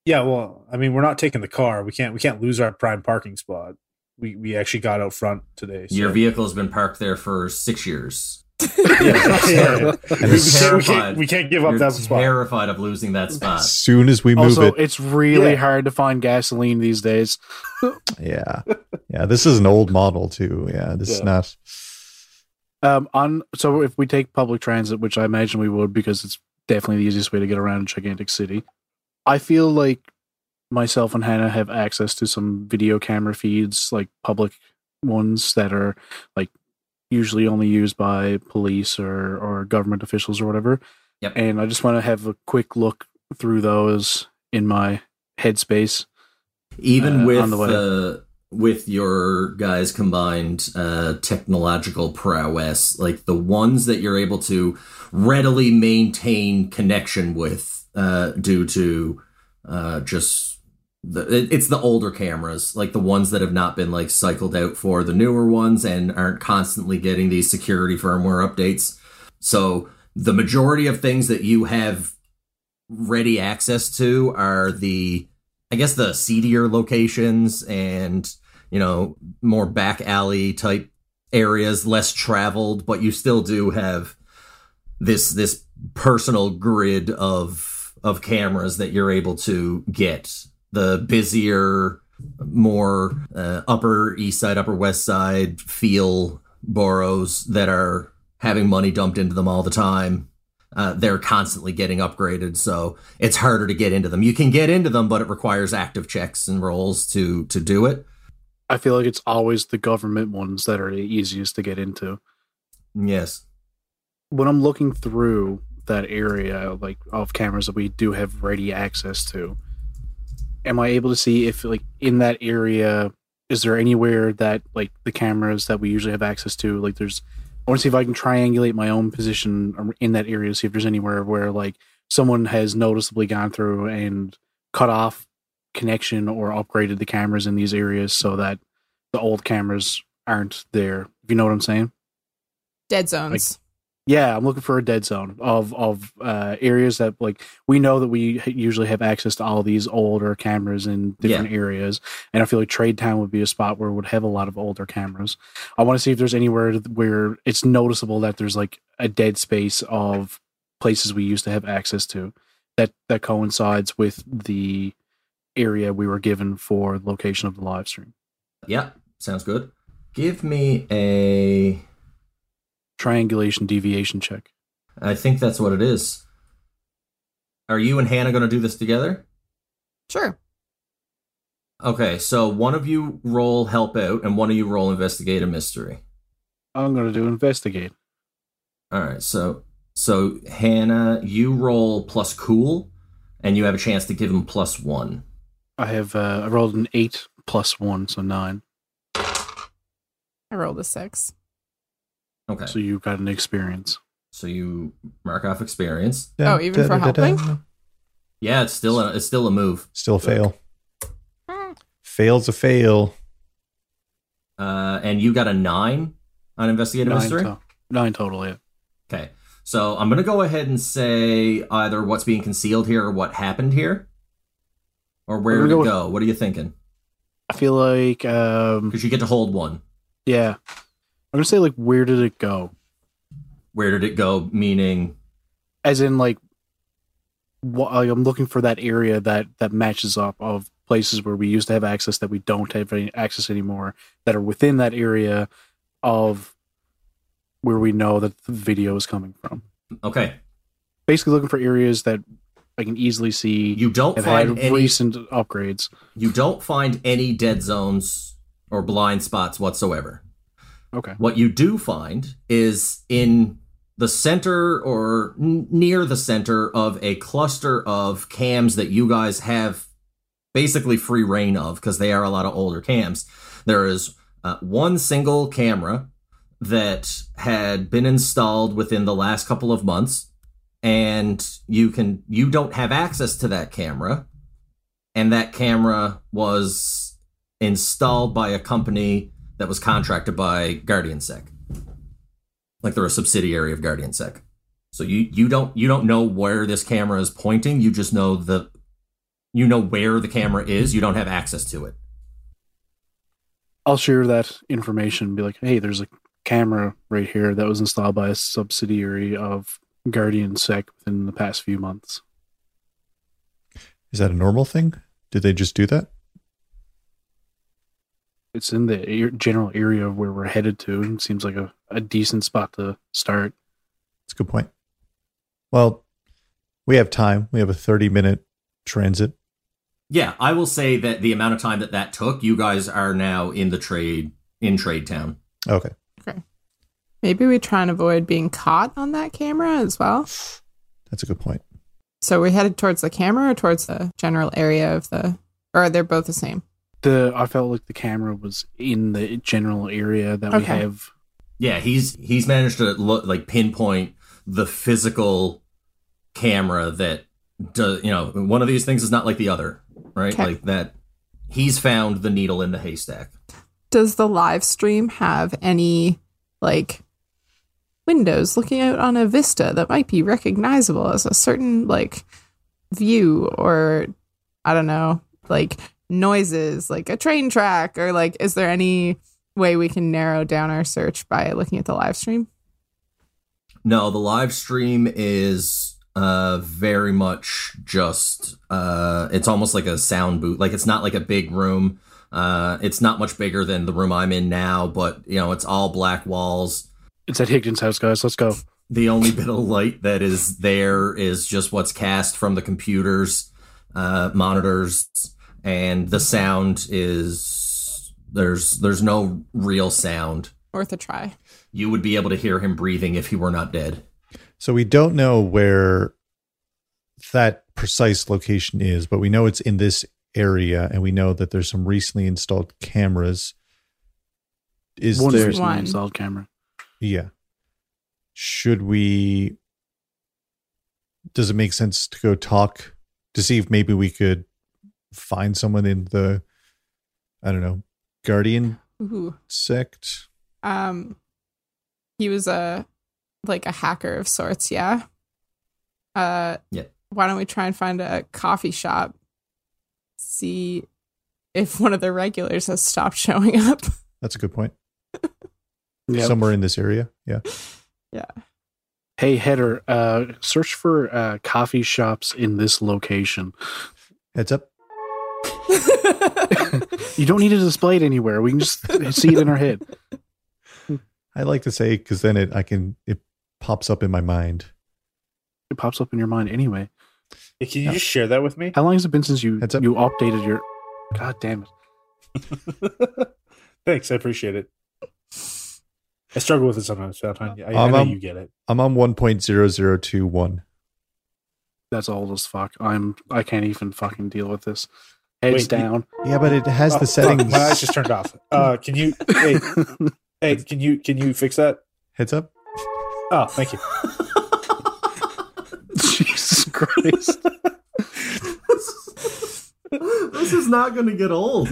Yeah, well, I mean, we're not taking the car. We can't. We can't lose our prime parking spot. We we actually got out front today. So. Your vehicle has been parked there for six years. yeah, yeah. We, we, can't, we, terrified. can't, we can't give up You're that spot. terrified of losing that spot. As soon as we move Also, it, it's really Yeah. hard to find gasoline these days. yeah, yeah. This is an old model too. Yeah, this is not. Um, on so if we take public transit, which I imagine we would, because it's definitely the easiest way to get around a gigantic city. I feel like myself and Hannah have access to some video camera feeds, like public ones that are like usually only used by police or or government officials or whatever. Yep. And I just want to have a quick look through those in my headspace. Even Uh, with on the way. With your guys' combined uh, technological prowess, like the ones that you're able to readily maintain connection with, uh, due to uh, just the it's the older cameras, like the ones that have not been like cycled out for the newer ones and aren't constantly getting these security firmware updates. So the majority of things that you have ready access to are the I guess the seedier locations and you know more back alley type areas, less traveled, but you still do have this this personal grid of of cameras that you're able to get. The busier, more uh, upper east side, upper west side feel boroughs that are having money dumped into them all the time. Uh, they're constantly getting upgraded, so it's harder to get into them. You can get into them, but it requires active checks and rolls to to do it. I feel like it's always the government ones that are the easiest to get into. Yes. When I'm looking through that area like of cameras that we do have ready access to, am I able to see if like in that area is there anywhere that like the cameras that we usually have access to like there's I want to see if I can triangulate my own position in that area see if there's anywhere where like someone has noticeably gone through and cut off connection or upgraded the cameras in these areas so that the old cameras aren't there. If you know what I'm saying? Dead zones. Yeah, I'm looking for a dead zone of of uh, areas that like we know that we usually have access to all these older cameras in different areas, and I feel like Trade Town would be a spot where it would have a lot of older cameras. I want to see if there's anywhere where it's noticeable that there's like a dead space of places we used to have access to that that coincides with the area we were given for the location of the live stream. Yeah, sounds good. Give me a. Triangulation deviation check. I think that's what it is. Are you and Hannah going to do this together? Sure. Okay, so one of you roll help out, and one of you roll investigate a mystery. I'm gonna do investigate. All right, so so Hannah, you roll plus cool, and you have a chance to give him plus one. I have uh, I rolled an eight plus one, so nine. I rolled a six. Okay, So you got an experience. so you mark off experience. Oh, even for helping? Yeah, it's still a, it's still a move. Still a fail. Fail's a fail. Uh, and you got a nine on investigative Nine, mystery. to- nine total. Yeah. Okay. So I'm going to go ahead and say either what's being concealed here or what happened here. Or where it go go? What are you thinking? I feel like um Because you get to hold one. yeah. I'm gonna say like where did it go? Where did it go? Meaning, As in like what like, I'm looking for that area that that matches up of places where we used to have access that we don't have any access anymore that are within that area of where we know that the video is coming from. okay, Basically looking for areas that I can easily see you don't have find any. recent upgrades. You don't find any dead zones or blind spots whatsoever. Okay. What you do find is in the center or n- near the center of a cluster of cams that you guys have basically free reign of because they are a lot of older cams. There is uh, one single camera that had been installed within the last couple of months and you can you don't have access to that camera and that camera was installed by a company that was contracted by GuardianSec. Like they're a subsidiary of GuardianSec. So you you don't you don't know where this camera is pointing, you just know the you know where the camera is, you don't have access to it. I'll share that information. Be like, hey, there's a camera right here that was installed by a subsidiary of Guardian Sec within the past few months. Is that a normal thing? Did they just do that? It's in the general area of where we're headed to. and seems like a, a decent spot to start. That's a good point. Well, we have time. We have a 30 minute transit. Yeah, I will say that the amount of time that that took, you guys are now in the trade in Trade Town. Okay. Maybe we try and avoid being caught on that camera as well. That's a good point. So we headed towards the camera or towards the general area of the, or are they both the same? The I felt like the camera was in the general area that we have. Yeah, he's he's managed to look like pinpoint the physical camera that does you know one of these things is not like the other right? Okay. Like that. He's found the needle in the haystack. Does the live stream have any like windows looking out on a vista that might be recognizable as a certain like view or I don't know, like noises, like a train track or like is there any way we can narrow down our search by looking at the live stream? No, the live stream is uh very much just uh it's almost like a sound booth. Like it's not like a big room. Uh it's not much bigger than the room I'm in now, but you know, it's all black walls. It's at Higdon's house, guys. Let's go. The only bit of light that is there is just what's cast from the computers, uh monitors, and the sound is there's there's no real sound. Worth a try. You would be able to hear him breathing if he were not dead. So we don't know where that precise location is, but we know it's in this area, and we know that there's some recently installed cameras. Is One there? recently One. installed camera. Yeah. Should we? Does it make sense to go talk to see if maybe we could find someone in the, I don't know, Guardian Ooh. sect? Um he was a like a hacker of sorts, yeah. Uh Yeah. why don't we try and find a coffee shop? See if one of the regulars has stopped showing up. That's a good point. Yeah. Somewhere in this area. Yeah. Yeah. Hey, header. Uh, search for uh, coffee shops in this location. Heads up. You don't need to display it anywhere. We can just see it in our head. I like to say because then it I can it pops up in my mind. It pops up in your mind anyway. Hey, Can you Yeah. just share that with me? How long has it been since you up. you updated your? God damn it! Thanks, I appreciate it. I struggle with it sometimes, Valentine. I, I Um, know um, you get it. I'm on one point zero zero two one. That's old as fuck. I'm. I can't even fucking deal with this. Heads Wait, you- down. Yeah, but it has Oh, the settings. My eyes just turned off. Uh, can you? Hey, hey, can you? Can you fix that? Heads up. Oh, thank you. Jesus Christ! This is not going to get old.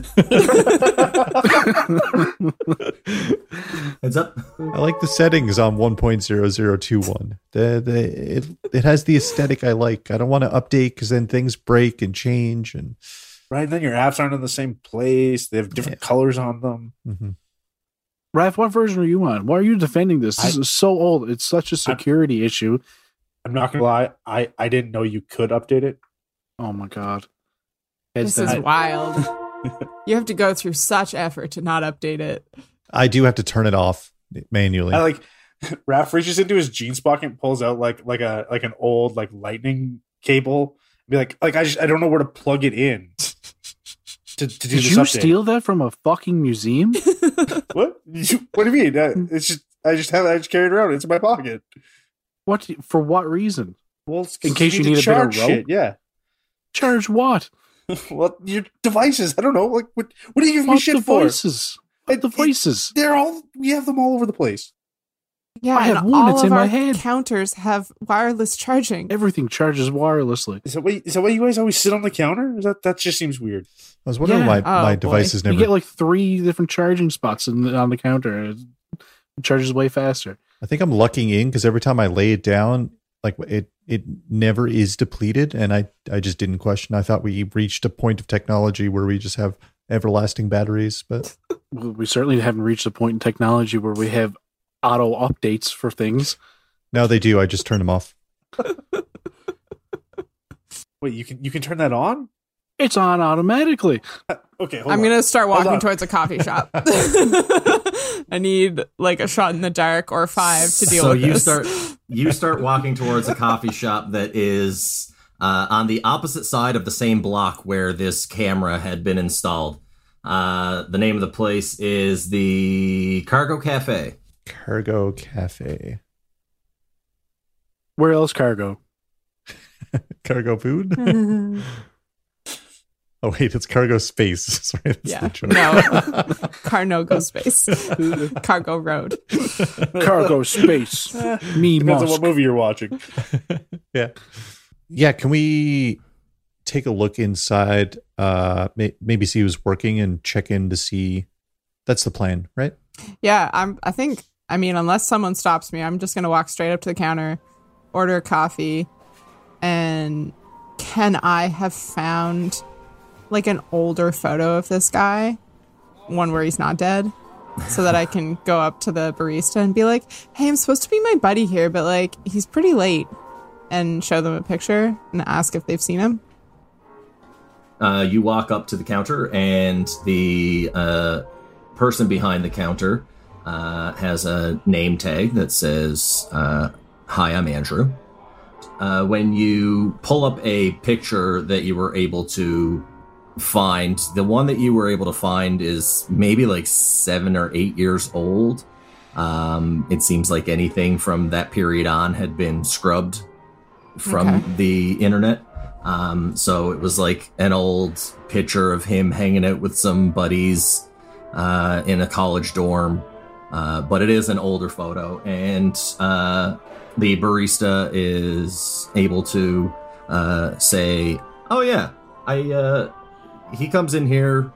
Heads up. I like the settings on 1.0021. The, the, it, it has the aesthetic I like. I don't want to update because then things break and change. And Right, then your apps aren't in the same place. They have different colors on them. mhm. Raph, what version are you on? Why are you defending this? This I- is so old. It's such a security issue. I'm not gonna lie. I I didn't know you could update it. Oh my god. Heads this is wild. you have to go through such effort to not update it. I do have to turn it off manually. I like Raph reaches into his jeans pocket and pulls out like like a like an old like lightning cable. Be like like I just I don't know where to plug it in to, to do Did you update. steal that from a fucking museum? what? You- what do you mean? Uh, it's just I just have I just carry it around. It's in my pocket. what? For what reason? Well, In case you to need a bit of rope? shit, Yeah. Charge what? well, your devices. I don't know. Like what? What do you give me What shit devices? What It- it- devices? They're all. We have them all over the place. Yeah, I have and one, all it's of in my our head. counters have wireless charging. Everything charges wirelessly. Is that why? Is that why you guys always sit on the counter? Is that that just seems weird? I was wondering Yeah. why Oh, my boy. devices You never. get like three different charging spots in, on the counter. It charges way faster. I think I'm lucking in because every time I lay it down, like it it never is depleted, and I I just didn't question. I thought we reached a point of technology where we just have everlasting batteries, but we certainly haven't reached a point in technology where we have auto updates for things. now they do. I just turn them off. Wait, you can you can turn that on? It's on automatically. Uh, okay, hold I'm on. gonna start walking towards a coffee shop. I need like a shot in the dark or five to deal so with you this. start you start walking towards a coffee shop that is uh, on the opposite side of the same block where this camera had been installed. Uh, the name of the place is the Cargo Cafe. Cargo Cafe. Where else cargo? Cargo food? oh wait, it's cargo space. Sorry, that's Yeah. the joke. No. cargo space. Cargo road. Cargo space. Me Depends on what movie you're watching. yeah. Yeah, can we take a look inside, uh, may, maybe see who's working and check in to see. That's the plan, right? Yeah, I'm. I think. I mean, unless someone stops me, I'm just gonna walk straight up to the counter, order a coffee, and can I have found like an older photo of this guy, one where he's not dead, so that I can go up to the barista and be like, "Hey, I'm supposed to be my buddy here, but like he's pretty late," and show them a picture and ask if they've seen him. Uh, you walk up to the counter, and the uh, person behind the counter uh, has a name tag that says, uh, Hi, I'm Andrew. Uh, when you pull up a picture that you were able to find, the one that you were able to find is maybe like seven or eight years old. Um, it seems like anything from that period on had been scrubbed from Okay. the internet. Um, so it was like an old picture of him hanging out with some buddies uh, in a college dorm. Uh, but it is an older photo, and uh, the barista is able to uh, say, "Oh yeah, I uh, he comes in here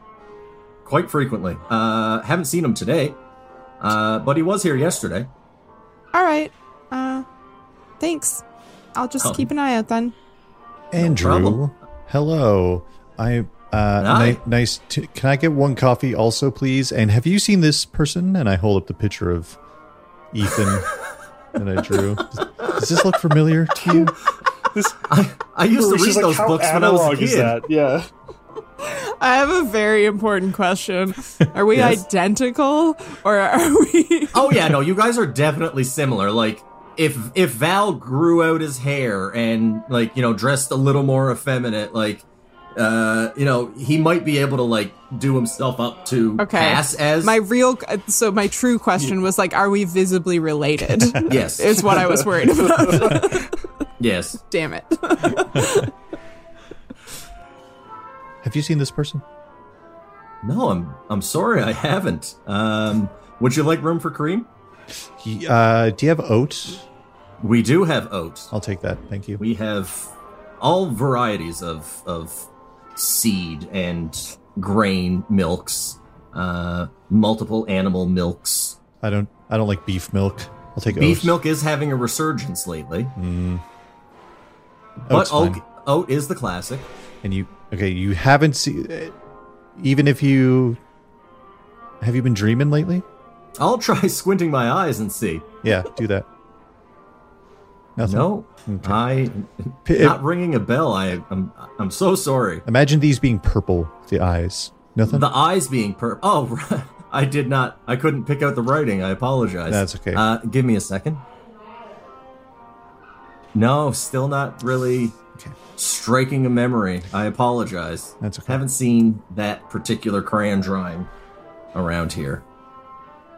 quite frequently. Uh, haven't seen him today, uh, but he was here yesterday." All right. Uh, thanks. I'll just Oh. keep an eye out then. Andrew, problem. hello. I uh, ni- nice. To, can I get one coffee also, please? And have you seen this person? And I hold up the picture of Ethan that I drew. Does, does this look familiar to you? This, I, I used to read like, those "How books when I was a analog is kid. that? Yeah. I have a very important question. Are we Yes? identical or are we? Oh yeah, no, you guys are definitely similar. Like if if Val grew out his hair and like you know dressed a little more effeminate, like uh you know he might be able to like do himself up to Okay. pass as My real, so my true question was like, are we visibly related? yes is what I was worried about. yes. Damn it. Have you seen this person? No, I'm I'm sorry, I haven't. Um, would you like room for cream? Uh, do you have oats? We do have oats. I'll take that. Thank you. We have all varieties of of seed and grain milks, uh, multiple animal milks. I don't. I don't like beef milk. I'll take Beef oat. milk is having a resurgence lately, Mm. but oat, oat is the classic. And you okay? You haven't seen. Even if you have you been dreaming lately? I'll try squinting my eyes and see. Yeah, do that. Nothing. No, Okay. I not ringing a bell. I I'm I'm so sorry. Imagine these being purple. The eyes. Nothing. The eyes being purple. Oh, I did not. I couldn't pick out the writing. I apologize. That's okay. Uh, give me a second. No, still not really Okay. striking a memory. I apologize. That's okay. Haven't seen that particular crayon drawing around here.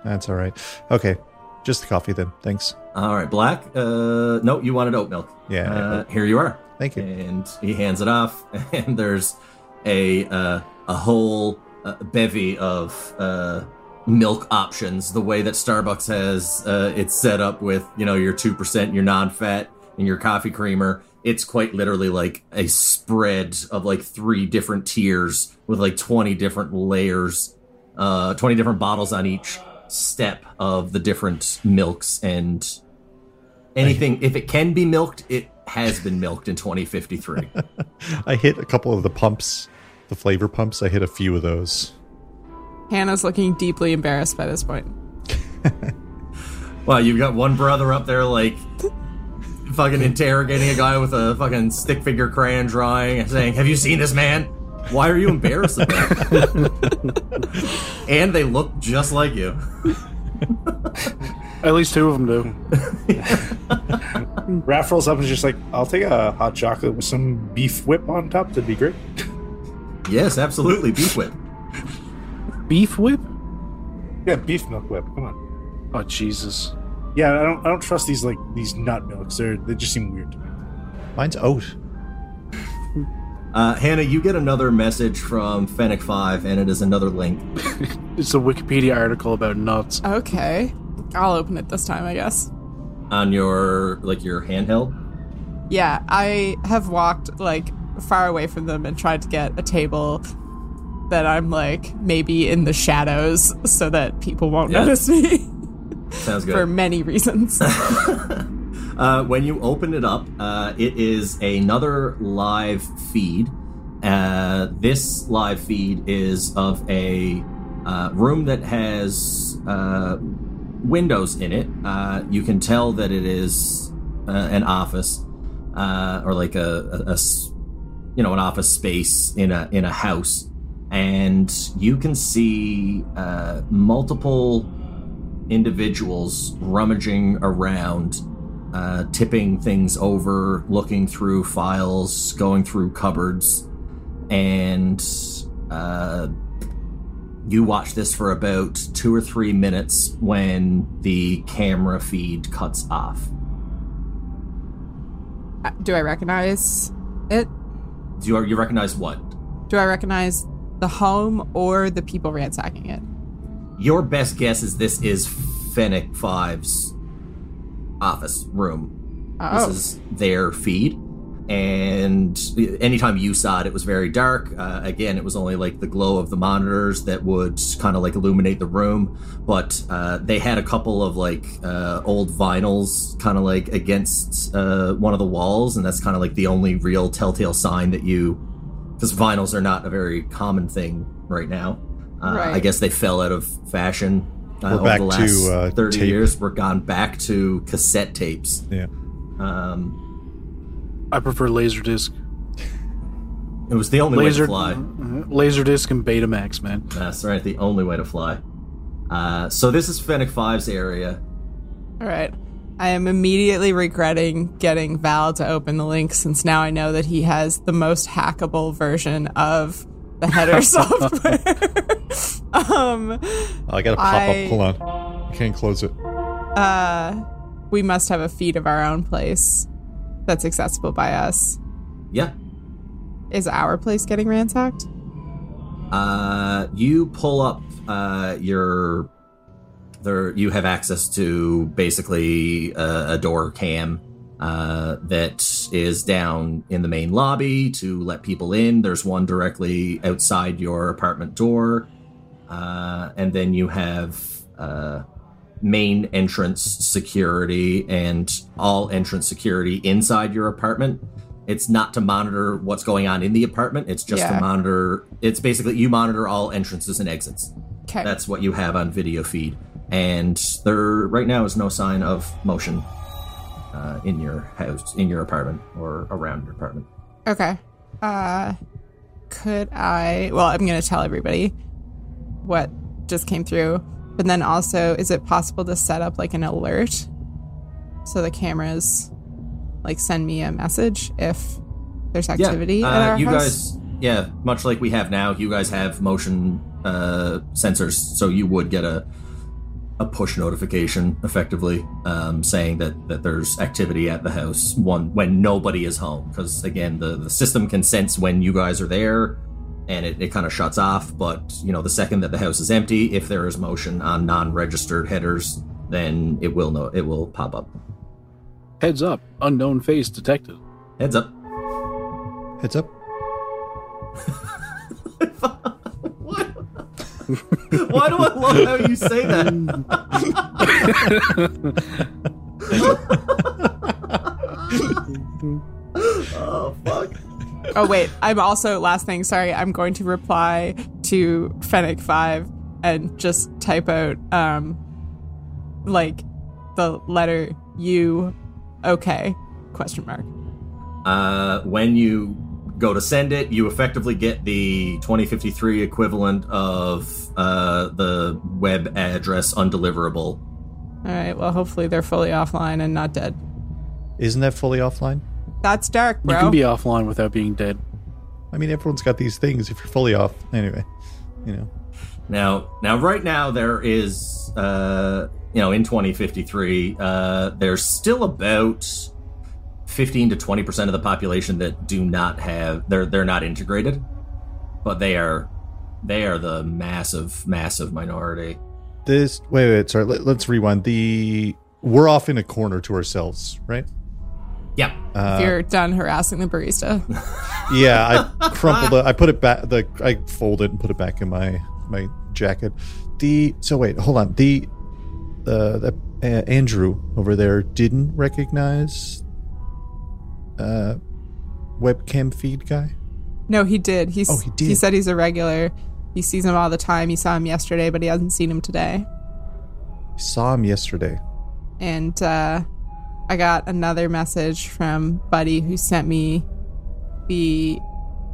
That's all right. Okay, just the coffee then. Thanks. All right, Black. Uh, no, you wanted oat milk. Yeah, Uh, here you are. Thank you. And he hands it off, and there's a uh, a whole uh, bevy of uh, milk options. The way that Starbucks has uh, it's set up with you know your two percent, your non-fat, and your coffee creamer. It's quite literally like a spread of like three different tiers with like twenty different layers, uh, twenty different bottles on each step of the different milks and anything. If it can be milked, it has been milked in 2053. I hit a couple of the pumps, the flavor pumps. I hit a few of those. Hannah's looking deeply embarrassed by this point. Wow, you've got one brother up there like fucking interrogating a guy with a fucking stick figure crayon drawing and saying, "Have you seen this man? Why are you embarrassed and they look just like you. At least two of them do. Raph rolls up and is just like, I'll take a hot chocolate with some beef whip on top. That'd be great. Yes, absolutely, beef whip. Beef whip? Yeah, beef milk whip. Come on. Oh Jesus! Yeah, I don't. I don't trust these like these nut milks. They're they just seem weird to me. Mine's oat. Uh, Hannah, you get another message from Fennec Five, and it is another link. It's a Wikipedia article about nuts. Okay. I'll open it this time, I guess. on your like your handheld. Yeah, I have walked like far away from them and tried to get a table that I'm like maybe in the shadows so that people won't Yeah. notice me Sounds for many reasons. Uh, when you open it up, uh, it is another live feed. Uh, this live feed is of a uh, room that has uh, windows in it. Uh, you can tell that it is uh, an office uh, or like a you know an office space in a in a house, and you can see uh, multiple individuals rummaging around uh, tipping things over, looking through files, going through cupboards, and uh, you watch this for about two or three minutes when the camera feed cuts off. Uh, Do I recognize it? Do you, you recognize what? Do I recognize the home or the people ransacking it? Your best guess is this is Fennec 5's office room. Oh, This is their feed. And anytime you saw it, it was very dark. Uh, again, it was only like the glow of the monitors that would kind of like illuminate the room. But uh, they had a couple of like uh, old vinyls kind of like against uh, one of the walls. And that's kind of like the only real telltale sign that you. Because vinyls are not a very common thing right now. Uh, Right. I guess they fell out of fashion uh, over back the last to, uh, 30 tape. years. We're gone back to cassette tapes. Yeah. Um, I prefer Laserdisc. it was the only way Laser, to fly. uh, Laserdisc and Betamax, man. That's right, the only way to fly. Uh, so this is Fennec 5's area. all right. I am immediately regretting getting Val to open the link since now I know that he has the most hackable version of the header software. um, Oh, I gotta pop I- up. Hold on. I can't close it. uh, we must have a feed of our own place that's accessible by us. Yeah. Is our place getting ransacked? Uh, you pull up uh, your. There, you have access to basically a, a door cam uh, that is down in the main lobby to let people in. There's one directly outside your apartment door, uh, and then you have uh, main entrance security and all entrance security inside your apartment. It's not to monitor what's going on in the apartment. It's just Yeah. to monitor. It's basically you monitor all entrances and exits. Okay. That's what you have on video feed. And there right now is no sign of motion uh, in your house, in your apartment, or around your apartment. Okay. Uh could I well, I'm going to tell everybody what just came through. But then also, is it possible to set up like an alert so the cameras like send me a message if there's activity yeah, at uh, our you house? guys, yeah, much like we have now, you guys have motion uh, sensors, so you would get a a push notification, effectively, um, saying that that there's activity at the house one when nobody is home. Because again, the the system can sense when you guys are there, and it, it kind of shuts off. But you know, the second that the house is empty, if there is motion on non-registered headers, then it will know it will pop up. Heads up, unknown face detected. Heads up. Heads up. What? Why do I love how you say that? oh fuck! oh wait, I'm also last thing, sorry, I'm going to reply to Fennec 5 and just type out um like the letter U okay question mark. Uh, when you go to send it, you effectively get the 2053 equivalent of uh, the web address undeliverable. All right, well hopefully they're fully offline and not dead. Isn't that fully offline? That's dark, You can be offline without being dead. I mean, everyone's got these things. If you're fully off, anyway, you know. Now, now, right now there is, uh, you know, in 2053, uh, there's still about 15 to 20 percent of the population that do not have they're they're not integrated, but they are they are the massive massive minority. This wait, wait, sorry. Let, let's rewind. The we're off in a corner to ourselves, right? Yeah. Uh, if you're done harassing the barista. yeah, I crumpled it. I put it back. The I folded it and put it back in my my jacket. The so wait, hold on. The uh, the uh, Andrew over there didn't recognize uh webcam feed guy. No, he did. He's, Oh, he did. He said he's a regular. He sees him all the time. He saw him yesterday, but he hasn't seen him today. Saw him yesterday. And uh, I got another message from Buddy who sent me the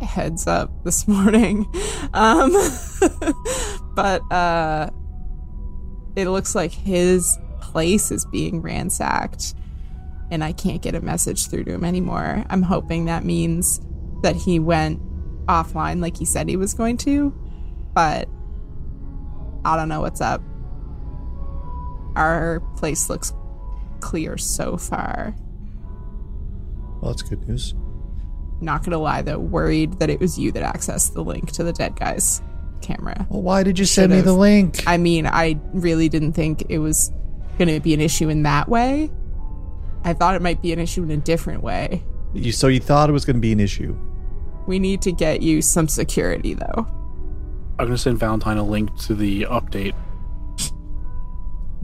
heads up this morning. Um, but uh, it looks like his place is being ransacked, and I can't get a message through to him anymore. I'm hoping that means that he went offline like he said he was going to, but I don't know what's up. Our place looks clear so far. Well, that's good news. Not gonna lie though, worried that it was you that accessed the link to the dead guy's camera. Well, why did you send me Should've. the link? I mean, I really didn't think it was gonna be an issue in that way. I thought it might be an issue in a different way. You, so you thought it was going to be an issue? We need to get you some security though. I'm gonna send Valentine a link to the update.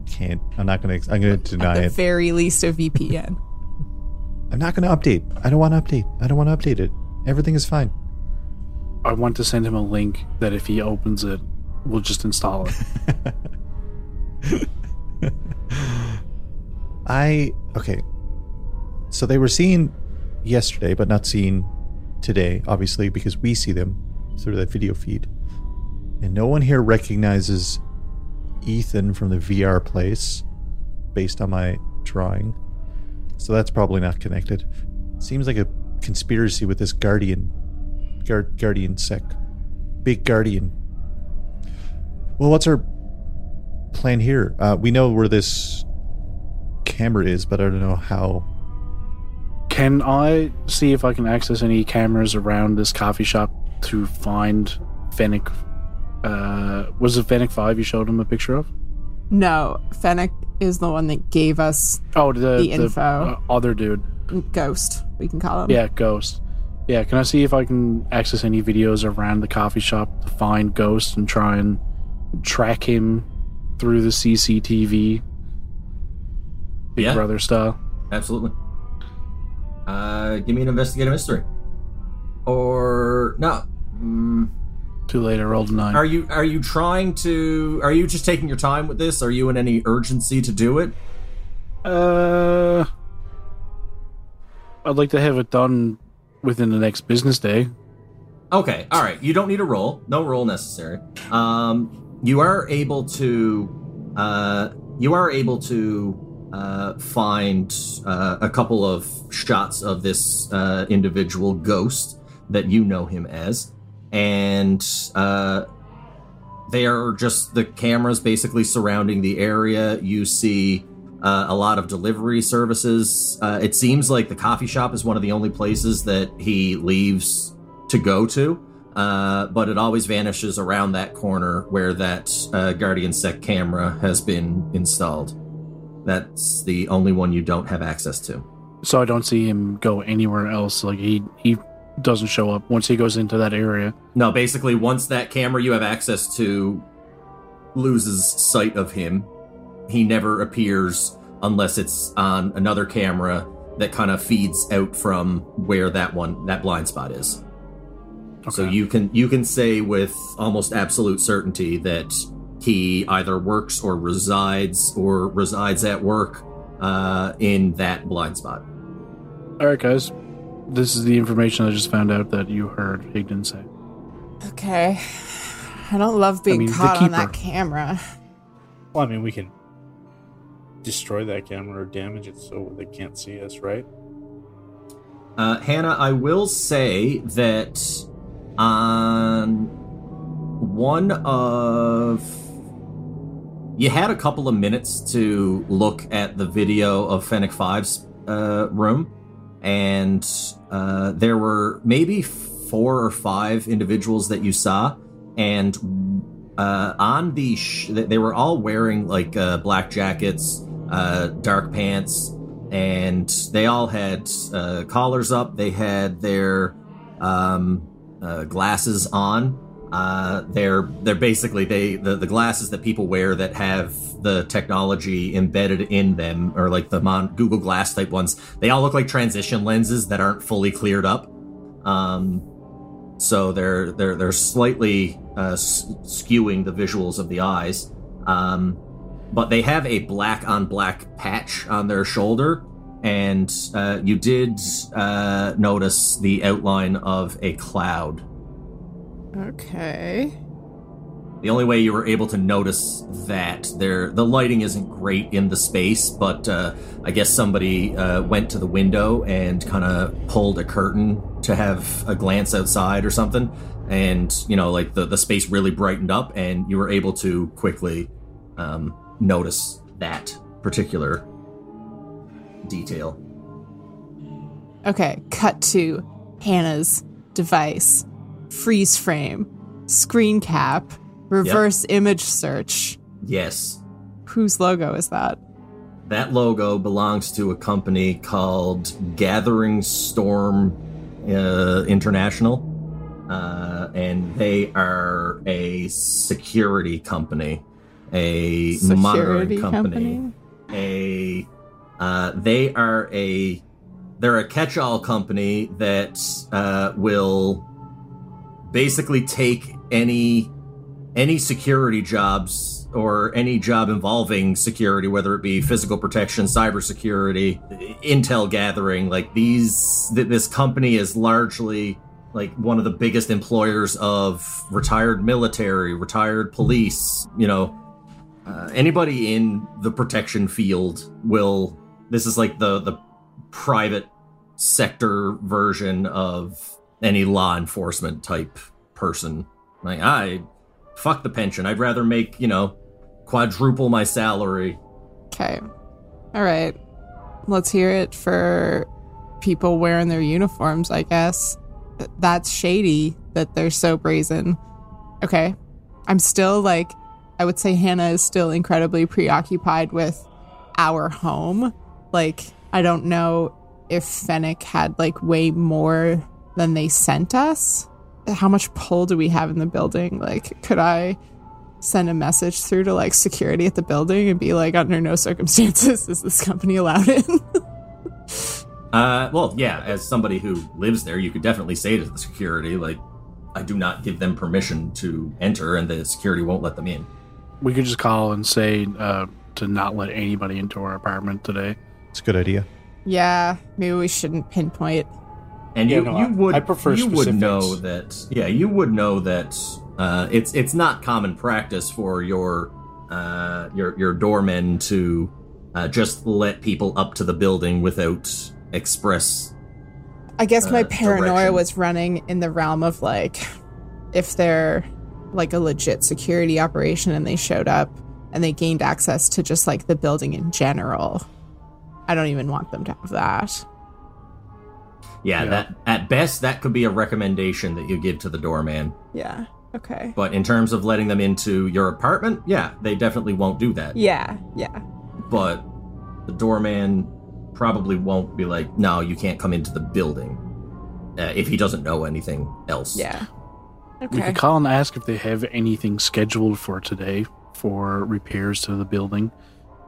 Can't. I'm not going to. I'm going to deny At the it. very least a VPN. I'm not going to update. I don't want to update. I don't want to update it. Everything is fine. I want to send him a link that if he opens it, we'll just install it. I okay. So they were seen yesterday, but not seen today, obviously, because we see them through that video feed. And no one here recognizes Ethan from the VR place based on my drawing. So that's probably not connected. Seems like a conspiracy with this guardian guard, guardian sec. Big guardian. Well, what's our plan here? Uh, we know where this camera is, but I don't know how. Can I see if I can access any cameras around this coffee shop to find Fennec? Uh, was it Fennec Five you showed him a picture of? No, Fennec is the one that gave us Oh, the, The info. uh, other dude. Ghost, we can call him. Yeah, Ghost. Yeah, can I see if I can access any videos around the coffee shop to find Ghost and try and track him through the CCTV? Big Yeah. Brother style. Absolutely. Uh, give me an investigative mystery. Or no. Mm, Too late, I rolled a nine. are you are you trying to? Are you just taking your time with this? Are you in any urgency to do it? Uh, I'd like to have it done within the next business day. Okay, all right. You don't need a roll. No roll necessary. Um, you are able to, uh, you are able to uh, find uh, a couple of shots of this uh, individual ghost that you know him as, and uh, they are just the cameras basically surrounding the area. You see. Uh, a lot of delivery services. Uh, it seems like the coffee shop is one of the only places that he leaves to go to, uh, but it always vanishes around that corner where that uh, Guardian Sec camera has been installed. That's the only one you don't have access to. So I don't see him go anywhere else. Like he he doesn't show up once he goes into that area. No, basically, once that camera you have access to loses sight of him, he never appears unless it's on another camera that kind of feeds out from where that one that blind spot is. So you can you can say with almost absolute certainty that he either works or resides or resides at work uh, in that blind spot. All right, guys. This is the information I just found out that you heard Higdon say. Okay. I don't love being mean, caught on that camera. Well, I mean, we can destroy that camera or damage it so they can't see us, right? Uh, Hannah, I will say that on one of. You had a couple of minutes to look at the video of Fennec 5's uh, room, and uh, there were maybe four or five individuals that you saw, and uh, on the. Sh- they were all wearing like uh, black jackets, uh, dark pants, and they all had uh, collars up. They had their um, glasses on. Uh, they're they're basically they the, the glasses that people wear that have the technology embedded in them, or like the Mon- Google Glass type ones. They all look like transition lenses that aren't fully cleared up. Um, so they're they're they're slightly uh, skewing the visuals of the eyes. Um, but they have a black on black patch on their shoulder, and uh, you did uh, notice the outline of a cloud. Okay. The only way you were able to notice that there, the lighting isn't great in the space, but uh, I guess somebody uh, went to the window and kind of pulled a curtain to have a glance outside or something, and you know, like the the space really brightened up, and you were able to quickly um, notice that particular detail. Okay, cut to Hannah's device, freeze frame, screen cap, reverse image search. Yes, Whose logo is that? That logo belongs to a company called Gathering Storm uh, International, uh, and they are a security company, a monitoring Security company, a uh, they are a they're a catch-all company that uh, will basically take any any security jobs or any job involving security, whether it be physical protection, cybersecurity, intel gathering, like these, th- this company is largely like one of the biggest employers of retired military, retired police, you know, uh, anybody in the protection field will, this is like the, the private sector version of any law enforcement type person. Like, I, fuck the pension. I'd rather make, you know, quadruple my salary. Okay. All right. Let's hear it for people wearing their uniforms, I guess. That's shady that they're so brazen. Okay. I'm still like, I would say Hannah is still incredibly preoccupied with our home. Like, I don't know if Fennec had like way more than they sent us. How much pull do we have in the building? Like, could I send a message through to like security at the building and be like, under no circumstances is this company allowed in? Uh, well, yeah, as somebody who lives there, you could definitely say to the security, like, I do not give them permission to enter, and the security won't let them in. We could just call and say uh, to not let anybody into our apartment today. It's a good idea. yeah, maybe we shouldn't pinpoint. And Yeah, you, no, you I- would I prefer you would know that yeah you would know that uh, it's it's not common practice for your uh, your your doormen to uh, just let people up to the building without express I guess my Uh, paranoia direction. was running in the realm of like, if they're like a legit security operation and they showed up and they gained access to just like the building in general, I don't even want them to have that. Yeah, Yeah. that at best that could be a recommendation that you give to the doorman Yeah. Okay. but in terms of letting them into your apartment yeah they definitely won't do that Yeah. Yeah. but the doorman probably won't be like no you can't come into the building uh, if he doesn't know anything else Yeah. Okay. We Okay. could call and ask if they have anything scheduled for today for repairs to the building.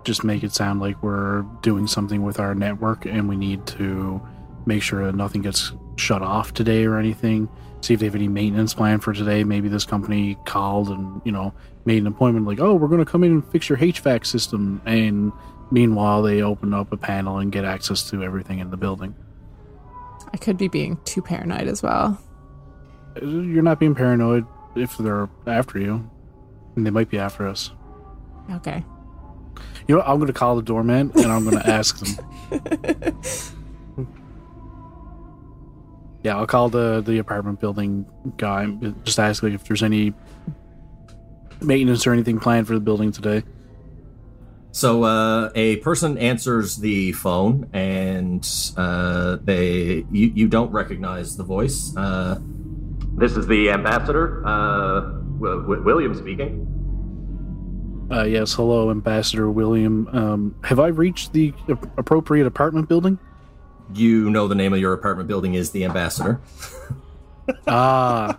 Just make it sound like we're doing something with our network and we need to make sure that nothing gets shut off today or anything. See if they have any maintenance plan for today. Maybe this company called and, you know, made an appointment like, oh, we're going to come in and fix your HVAC system. And meanwhile, they open up a panel and get access to everything in the building. I could be being too paranoid as well. You're not being paranoid if they're after you. And they might be after us. Okay. You know, what? I'm going to call the doorman and I'm going to ask them. Yeah, I'll call the the apartment building guy. Just ask like if there's any maintenance or anything planned for the building today. So uh, a person answers the phone, and uh, they you, you don't recognize the voice. Uh, this is the ambassador, uh, w- w- William speaking. Uh, yes, hello, Ambassador William. Um, have I reached the appropriate apartment building? You know the name of your apartment building is the Ambassador, Ah,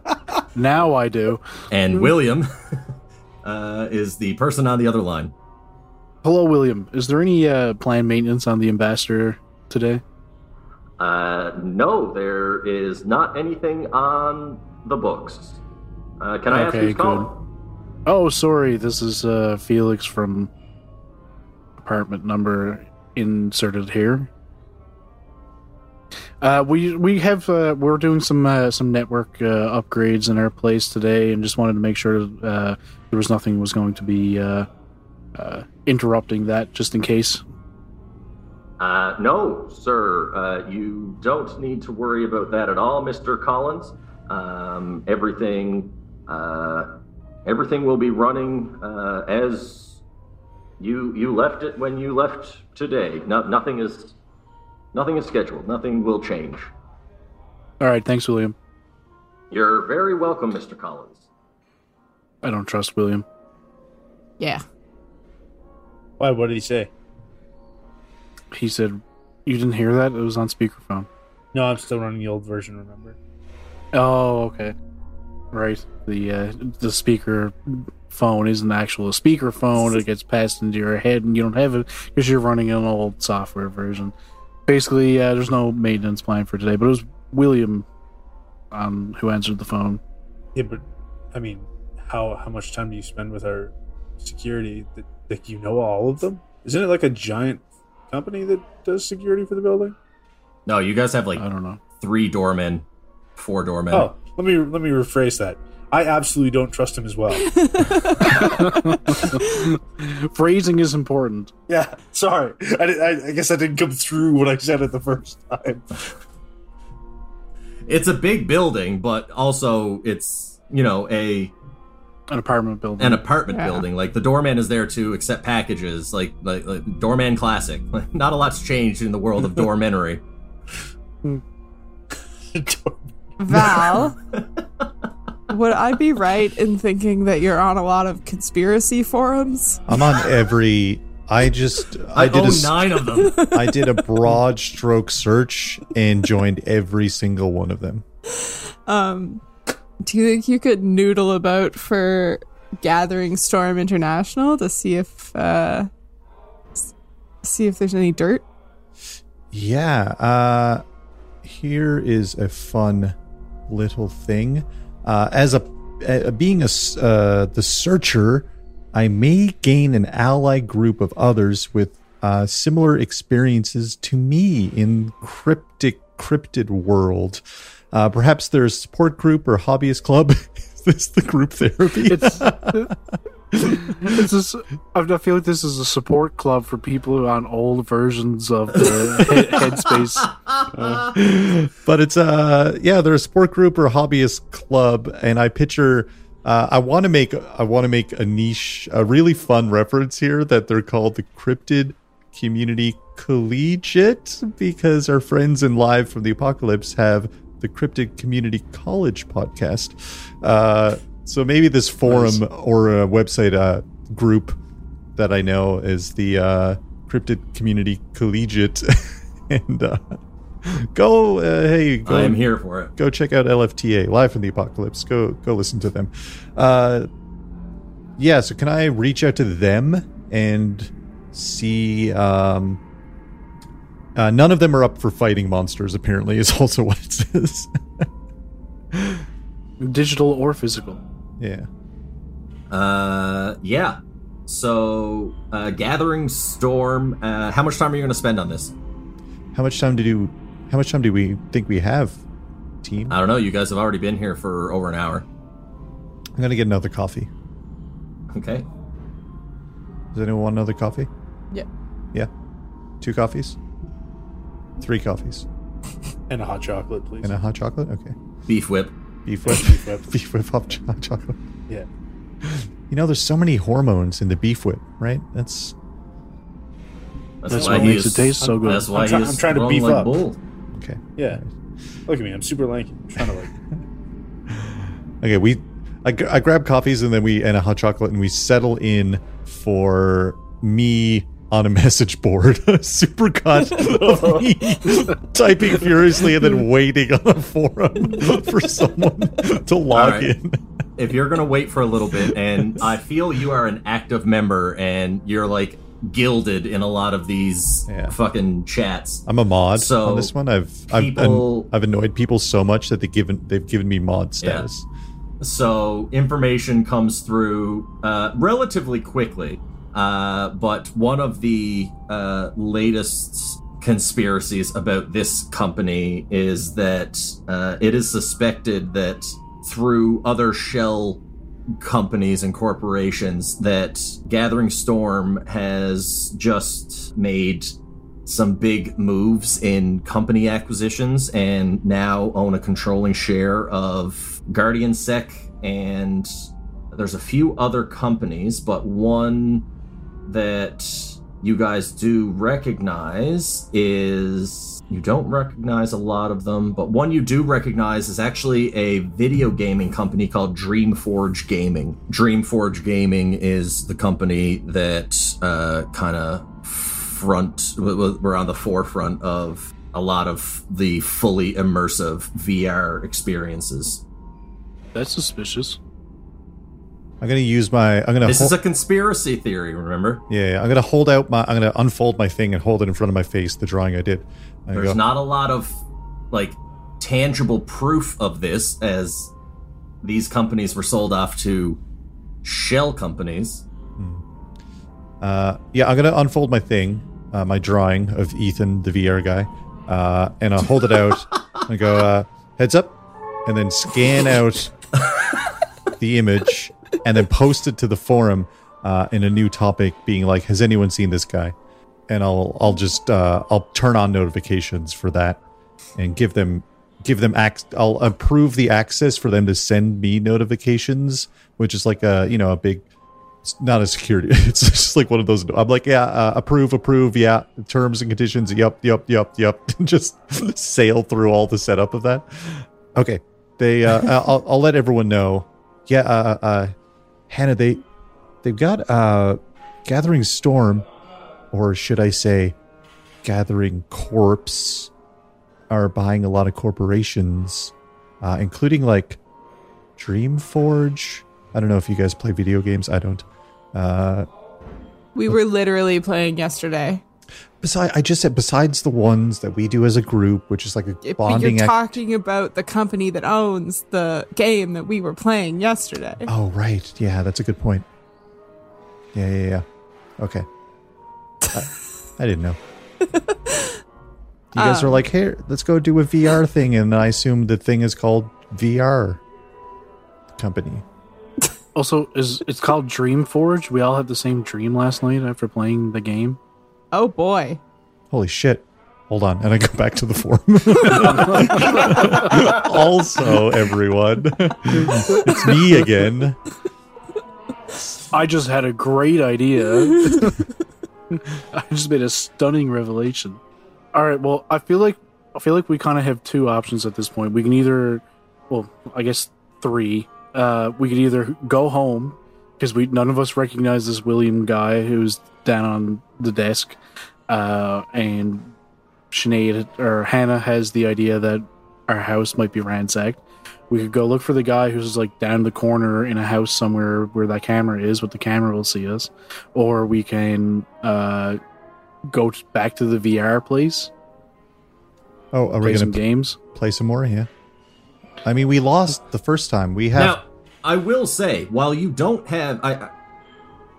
now I do. and William uh, is the person on the other line. Hello, William. Is there any uh, planned maintenance on the Ambassador today? Uh, no, there is not anything on the books. Uh, can I ask Okay, who's calling? Oh, sorry. This is uh, Felix from apartment number inserted here. Uh, we we have uh, we're doing some uh, some network uh, upgrades in our place today, and just wanted to make sure uh, there was nothing was going to be uh, interrupting that, just in case. No, sir. You don't need to worry about that at all, Mr. Collins. Um, everything, everything will be running as you you left it when you left today. No, nothing is nothing is scheduled. Nothing will change. All right, thanks, William. You're very welcome, Mr. Collins. I don't trust William. Yeah. Why? What did he say? He said, "You didn't hear that? It was on speakerphone." No, I'm still running the old version. Remember? Oh, okay. Right. The uh, the speaker phone isn't actual a speaker phone. It gets passed into your head, and you don't have it because you're running an old software version. Basically, uh, there's no maintenance plan for today. But it was William um, who answered the phone. Yeah, but I mean, how how much time do you spend with our security? That like you know all of them? Isn't it like a giant company that does security for the building? No, you guys have like I don't know. three doormen, four doormen. Oh, let me let me rephrase that. I absolutely don't trust him as well. Phrasing is important. yeah, sorry. I, I, I guess I didn't come through what I said it the first time. It's a big building, but also it's you know a An apartment building. an apartment Yeah. building. Like the doorman is there to accept packages. Like like, like doorman classic. Not a lot's changed in the world of doormenery. Hmm. Val, would I be right in thinking that you're on a lot of conspiracy forums? I'm on every. I just I, I, did a own s- nine of them. I did a broad stroke search and joined every single one of them. Um, do you think you could noodle about for Gathering Storm International to see if uh, see if there's any dirt? Yeah. Uh, here is a fun little thing. Uh, as a uh, being a uh, the searcher, I may gain an ally group of others with uh, similar experiences to me in cryptic cryptid world. Uh, perhaps there's a support group or hobbyist club. is this the group therapy? This is. I feel like this is a support club for people who are on old versions of the he- Headspace. but it's uh yeah they're a support group or hobbyist club and i picture uh, i want to make i want to make a niche a really fun reference here that they're called the cryptid community collegiate because our friends in live from the apocalypse have the cryptid community college podcast uh so maybe this forum or a website uh group that i know is the uh cryptid community collegiate. And uh go uh, hey go I am here for it. go check out LFTA live from the apocalypse. Go go listen to them. Uh yeah so can I reach out to them and see um uh, none of them are up for fighting monsters apparently is also what it says. Digital or physical. Yeah Uh, yeah. So, uh, Gathering Storm. Uh, how much time are you going to spend on this? how much time do you how much time do we think we have team I don't know. You guys have already been here for over an hour. I'm gonna get another coffee Okay. does anyone want another coffee Yeah. yeah two coffees three coffees And a hot chocolate, please. and a hot chocolate okay Beef whip. Beef whip Beef whip. beef whip hot chocolate Yeah. You know, there's so many hormones in the beef whip, right? That's That's, That's why what makes is- it taste so good. That's why I'm try- he's I'm trying to beef like up. bull. okay. Yeah. Look at me. I'm super lanky. I'm trying to like. Okay, we I, I grab coffees and then we and a hot chocolate and we settle in for me on a message board, a super cut of me typing furiously and then waiting on a forum for someone to log right. in. if you're gonna wait for a little bit, and I feel you are an active member, and you're like gilded in a lot of these Yeah. fucking chats. I'm a mod So, on this one. I've I've, I've annoyed people so much that they've given they've given me mod Yeah. status. So information comes through uh, relatively quickly. Uh, but one of the uh, latest conspiracies about this company is that uh, it is suspected that through other shell companies and corporations that Gathering Storm has just made some big moves in company acquisitions and now own a controlling share of Guardian Sec and there's a few other companies, but one that you guys do recognize is you don't recognize a lot of them, but one you do recognize is actually a video gaming company called Dreamforge Gaming. Dreamforge Gaming is the company that uh, kind of front we're on the forefront of a lot of the fully immersive VR experiences. That's suspicious. I'm gonna use my. I'm gonna. This hol- is a conspiracy theory, remember? yeah, yeah, I'm gonna hold out my. I'm gonna unfold my thing and hold it in front of my face. The drawing I did. I There's go, not a lot of like tangible proof of this as these companies were sold off to shell companies. Uh, yeah, I'm gonna unfold my thing, uh, my drawing of Ethan, the VR guy, uh, and I'll hold it out and go, uh, heads up, and then scan out the image and then post it to the forum uh, in a new topic, being like, "Has anyone seen this guy?" And I'll I'll just uh, I'll turn on notifications for that and give them give them ac- I'll approve the access for them to send me notifications, which is like a you know a big it's not a security. It's just like one of those. I'm like, yeah, uh, approve, approve, yeah, terms and conditions. Yep, yep, yep, yep. just sail through all the setup of that. Okay, they. Uh, I'll, I'll let everyone know. Yeah, uh, uh, Hannah, they they've got uh, Gathering Storm, or should I say, Gathering Corpse, are buying a lot of corporations, uh, including like Dreamforge. I don't know if you guys play video games. I don't. Uh, We were literally playing yesterday. Besides, I just said besides the ones that we do as a group, which is like a If- But bonding. you're act- talking about the company that owns the game that we were playing yesterday. oh, right. Yeah, that's a good point. Yeah, yeah, yeah. Okay. I, I didn't know. You guys are Um, like, hey, let's go do a VR thing, and I assume the thing is called VR company. Also, is it's called Dream Forge? We all had the same dream last night after playing the game. Oh boy. Holy shit. Hold on. And I go back to the forum. also, everyone, it's me again. I just had a great idea. I just made a stunning revelation. All right, well, I feel like I feel like we kind of have two options at this point. We can either, well, I guess three. Uh, we could either go home because we none of us recognize this William guy who's down on the desk, uh, and Sinéad or Hannah has the idea that our house might be ransacked. We could go look for the guy who's like down the corner in a house somewhere where that camera is, but the camera will see us. Or we can uh, go t- back to the VR place, Oh, are we play going some to games. play some more? Yeah. I mean, we lost the first time. We have. Now, I will say, while you don't have, I, I,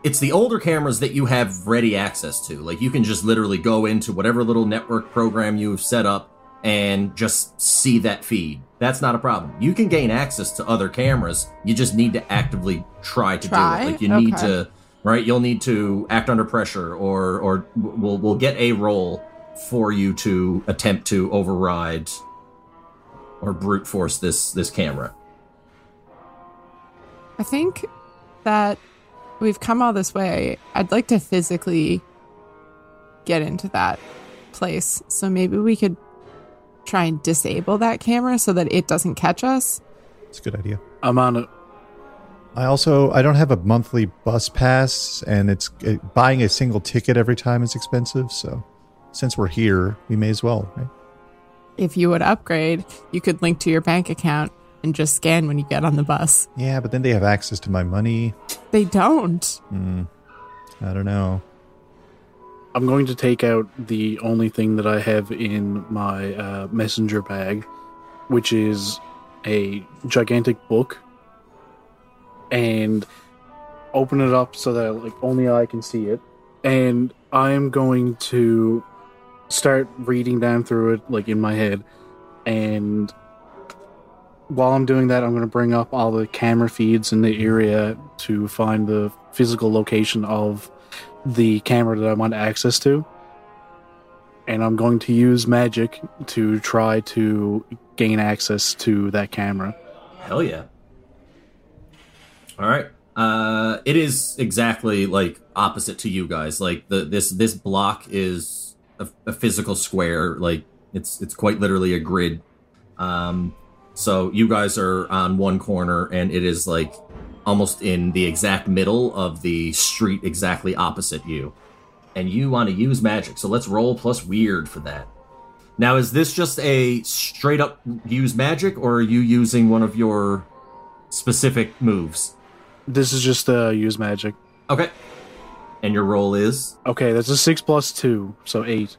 it's the older cameras that you have ready access to. Like you can just literally go into whatever little network program you've set up and just see that feed. That's not a problem. You can gain access to other cameras. You just need to actively try to Try? do it. Like you need Okay. to, right? You'll need to act under pressure, or or we'll we'll get a roll for you to attempt to override or brute force this this camera. I think that we've come all this way. I'd like to physically get into that place. So maybe we could try and disable that camera so that it doesn't catch us. It's a good idea. I'm on it. I also I don't have a monthly bus pass, and it's uh, buying a single ticket every time is expensive. So, since we're here, we may as well. Right? If you would upgrade, you could link to your bank account and just scan when you get on the bus. Yeah, but then they have access to my money. They don't. Hmm. I don't know. I'm going to take out the only thing that I have in my uh, messenger bag, which is a gigantic book, and open it up so that like only I can see it. And I'm going to start reading down through it like in my head. And while I'm doing that, I'm going to bring up all the camera feeds in the area to find the physical location of the camera that I want access to. And I'm going to use magic to try to gain access to that camera. Hell yeah. All right. Uh, it is exactly like opposite to you guys. Like the this this block is a, a physical square. Like it's it's quite literally a grid. Um, so you guys are on one corner, and it is like almost in the exact middle of the street, exactly opposite you. And you want to use magic, so let's roll plus weird for that. Now, is this just a straight up use magic, or are you using one of your specific moves? This is just uh, use magic. Okay. And your roll is? Okay, that's a six plus two, so eight.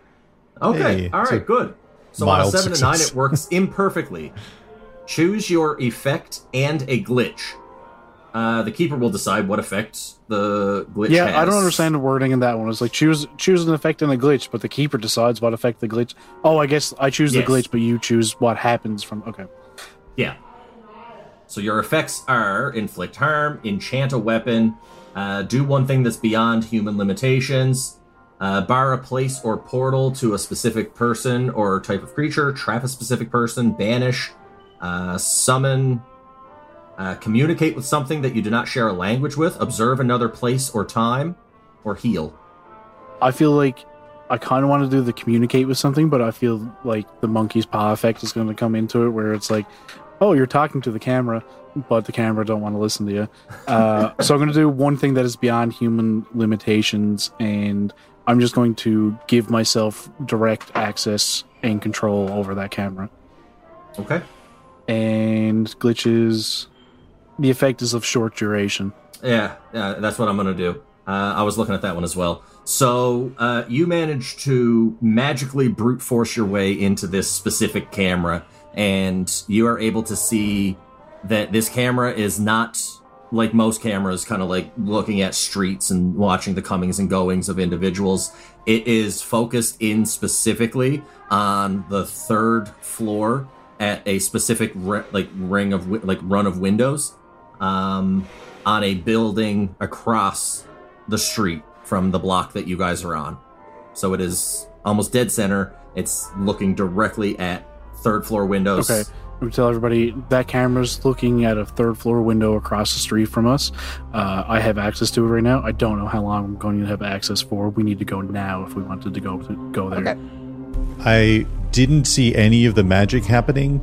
Okay, Hey, all it's right, a good. So on a mild seven to nine, it works imperfectly. Choose your effect and a glitch. Uh, the keeper will decide what effect the glitch Yeah, has. I don't understand the wording in that one. It's like choose choose an effect and a glitch, but the keeper decides what effect the glitch. Oh, I guess I choose Yes. the glitch, but you choose what happens from. Okay. Yeah. So your effects are inflict harm, enchant a weapon, uh, do one thing that's beyond human limitations, uh, bar a place or portal to a specific person or type of creature, trap a specific person, banish, uh, summon, uh, communicate with something that you do not share a language with, observe another place or time, or heal. I feel like I kind of want to do the communicate with something, but I feel like the monkey's paw effect is going to come into it, where it's like, oh, you're talking to the camera, but the camera don't want to listen to you. Uh, so I'm going to do one thing that is beyond human limitations, and I'm just going to give myself direct access and control over that camera. Okay. And glitches, the effect is of short duration. Yeah, yeah, that's what I'm gonna do. Uh, I was looking at that one as well. So uh, you manage to magically brute force your way into this specific camera, and you are able to see that this camera is not like most cameras, kind of like looking at streets and watching the comings and goings of individuals. It is focused in specifically on the third floor at a specific ri- like ring of wi- like run of windows um, on a building across the street from the block that you guys are on. So it is almost dead center. It's looking directly at third floor windows. Okay. I'm gonna tell everybody that camera's looking at a third floor window across the street from us. Uh, I have access to it right now. I don't know how long I'm going to have access for. We need to go now if we wanted to go to go there. Okay. I didn't see any of the magic happening,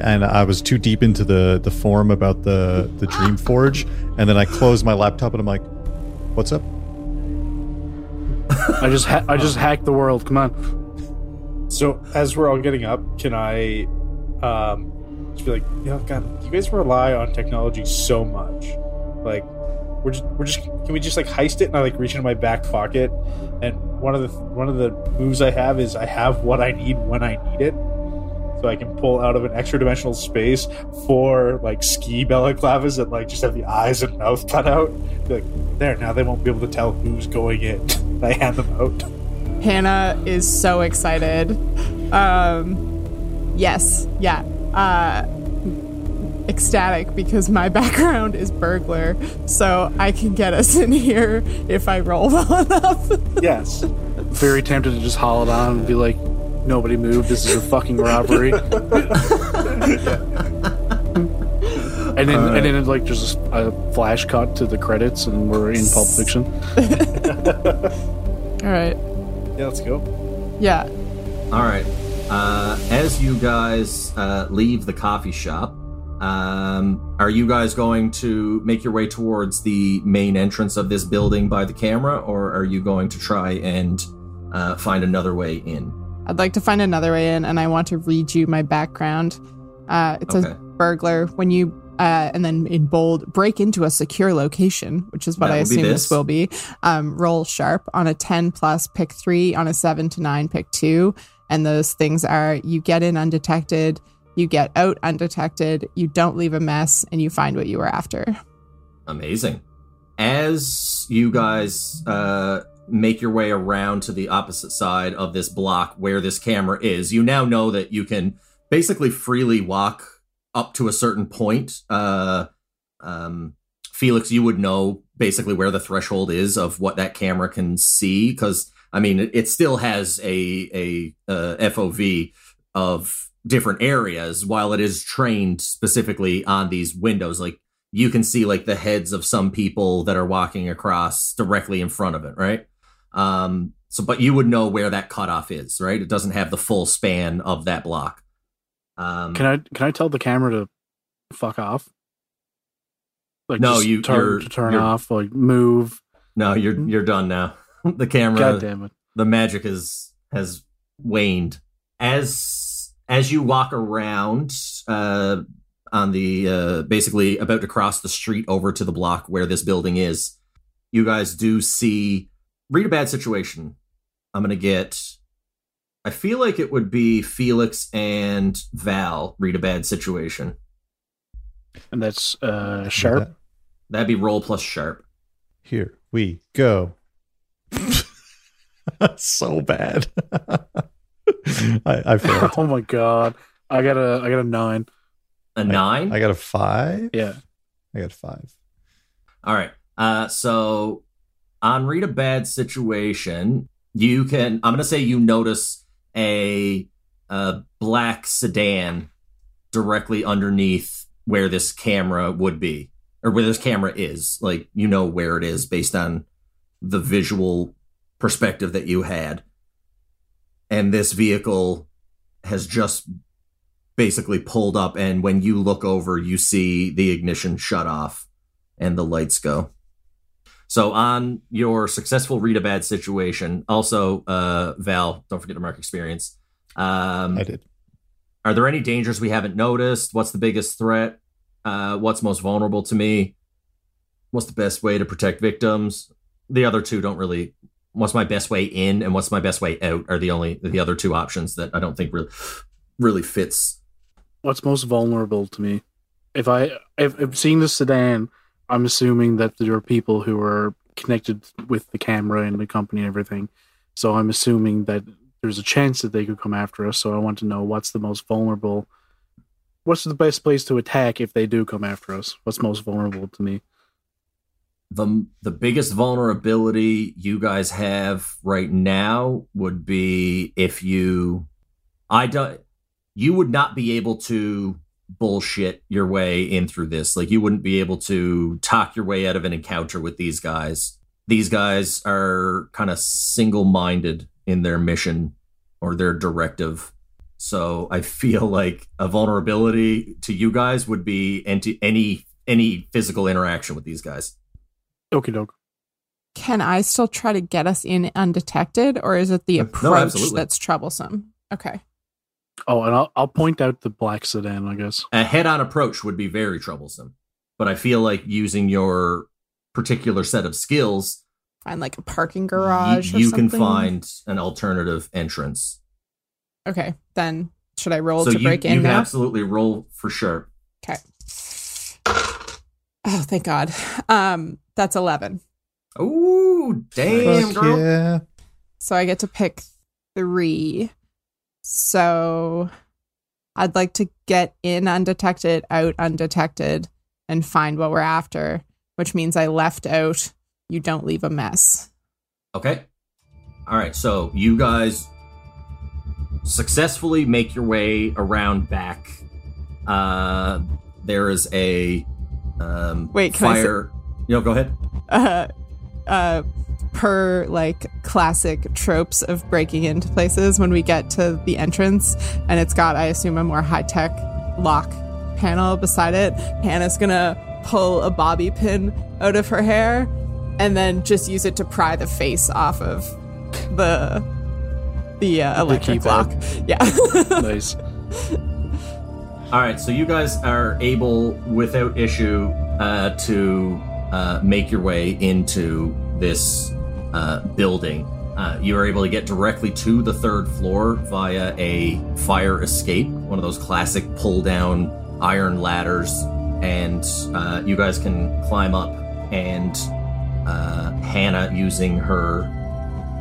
and I was too deep into the the form about the the Dream Forge, and then I closed my laptop and I'm like, "What's up?" I just ha- I just hacked the world. Come on. So as we're all getting up, can I um just be like, you know, God, you guys rely on technology so much. Like we're just we're just can we just like heist it and I like reach into my back pocket and one of the one of the moves I have is I have what I need when I need it. So I can pull out of an extra dimensional space four like ski balaclavas that like just have the eyes and mouth cut out. Be like, there, now they won't be able to tell who's going in. I hand them out. Hannah is so excited. Um, yes, yeah. Uh, ecstatic because my background is burglar, so I can get us in here if I roll well enough. Yes. Very tempted to just haul it on and be like, nobody move. This is a fucking robbery. and then and then it, like just a flash cut to the credits and we're in Pulp Fiction. All right. Yeah, let's go. Yeah. All right. Uh, as you guys uh, leave the coffee shop, Um, are you guys going to make your way towards the main entrance of this building by the camera, or are you going to try and uh, find another way in? I'd like to find another way in, and I want to read you my background. Uh, it says Okay. burglar when you uh, and then in bold break into a secure location, which is what That I assume this. this will be. Um, roll sharp on a ten plus, pick three on a seven to nine, pick two, and those things are you get in undetected, you get out undetected, you don't leave a mess, and you find what you were after. Amazing. As you guys uh, make your way around to the opposite side of this block where this camera is, you now know that you can basically freely walk up to a certain point. Uh, um, Felix, you would know basically where the threshold is of what that camera can see because I mean it, still has a a uh, FOV of different areas while it is trained specifically on these windows like you can see like the heads of some people that are walking across directly in front of it, right? Um, so, but you would know where that cutoff is, right? It doesn't have the full span of that block. Um, Can I can I tell the camera to fuck off? Like No, you- turn, turn off, like move. no, you're you're done now. the camera, God damn it! the magic is has waned as as you walk around uh on the uh basically about to cross the street over to the block where this building is you guys do see read a bad situation i'm gonna get i feel like it would be felix and val read a bad situation And that's uh sharp. that'd be roll plus sharp Here we go. so bad. I, I failed. oh my god! I got a I got a nine. a nine I got a five. Yeah. I got five. All right. Uh, so on read a bad situation, you can. I'm gonna say you notice a, a black sedan directly underneath where this camera would be, or where this camera is. Like you know where it is based on the visual perspective that you had, and this vehicle has just basically pulled up and when you look over you see the ignition shut off and the lights go. So on your successful read a bad situation, also uh Val, don't forget to mark experience. Um I did. are there any dangers we haven't noticed? What's the biggest threat? Uh what's most vulnerable to me? What's the best way to protect victims? The other two don't really what's my best way in and what's my best way out are the only the other two options that I don't think really really fits. What's most vulnerable to me? If I if, if seeing the sedan, I'm assuming that there are people who are connected with the camera and the company and everything. So I'm assuming that there's a chance that they could come after us. So I want to know what's the most vulnerable. What's the best place to attack if they do come after us? What's most vulnerable to me? The the biggest vulnerability you guys have right now would be if you I don't you would not be able to bullshit your way in through this. Like you wouldn't be able to talk your way out of an encounter with these guys. These guys are kind of single-minded in their mission or their directive. So I feel like a vulnerability to you guys would be into any any physical interaction with these guys. Okie doke. Can I still try to get us in undetected, or is it the approach absolutely. that's troublesome? Okay. Oh, and I'll I'll point out the black sedan, I guess. a head-on approach would be very troublesome but i feel like using your particular set of skills Find like a parking garage. or you can find an alternative entrance Okay, then should I roll so to you, break you in can now? absolutely roll for sure Okay. Oh, thank God. Um, that's eleven. Ooh, damn Fuck girl yeah. So I get to pick three. So I'd like to get in undetected, out undetected, and find what we're after, which means I left out you don't leave a mess. okay all right so you guys successfully make your way around back uh there is a um Wait, can I say- fire you know go ahead Uh, uh, per like classic tropes of breaking into places when we get to the entrance and it's got, I assume, a more high tech lock panel beside it, Hannah's gonna pull a bobby pin out of her hair and then just use it to pry the face off of the the uh, electric keypad. lock. Yeah. nice. All right, so you guys are able, without issue, uh, to uh, make your way into this uh, building. Uh, you are able to get directly to the third floor via a fire escape, one of those classic pull-down iron ladders, and uh, you guys can climb up. And uh, Hannah, using her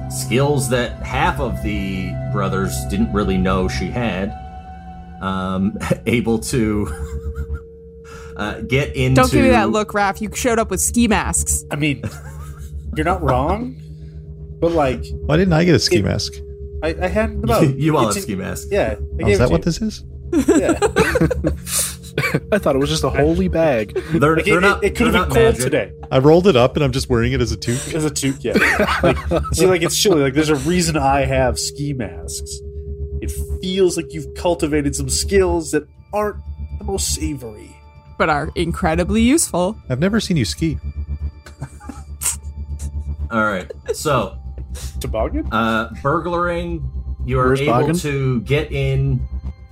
skills that half of the brothers didn't really know she had, um, able to uh, get into. Don't give me that look, Raph. You showed up with ski masks. I mean, you're not wrong, but like, Why didn't I get a ski It- mask? I, I had about you all have it's- ski mask. Yeah, Oh, is that what you. this is? Yeah. I thought it was just a holy bag. They're, Like, they're it, not. it, could have been not cold magic. today I rolled it up and I'm just wearing it as a toque. as a toque. Yeah, like, see, like it's chilly. Like there's a reason I have ski masks. It feels like you've cultivated some skills that aren't the most savory. But are incredibly useful. I've never seen you ski. All right. So, Toboggan? uh, burglaring. You are Where's able Boggin? to get in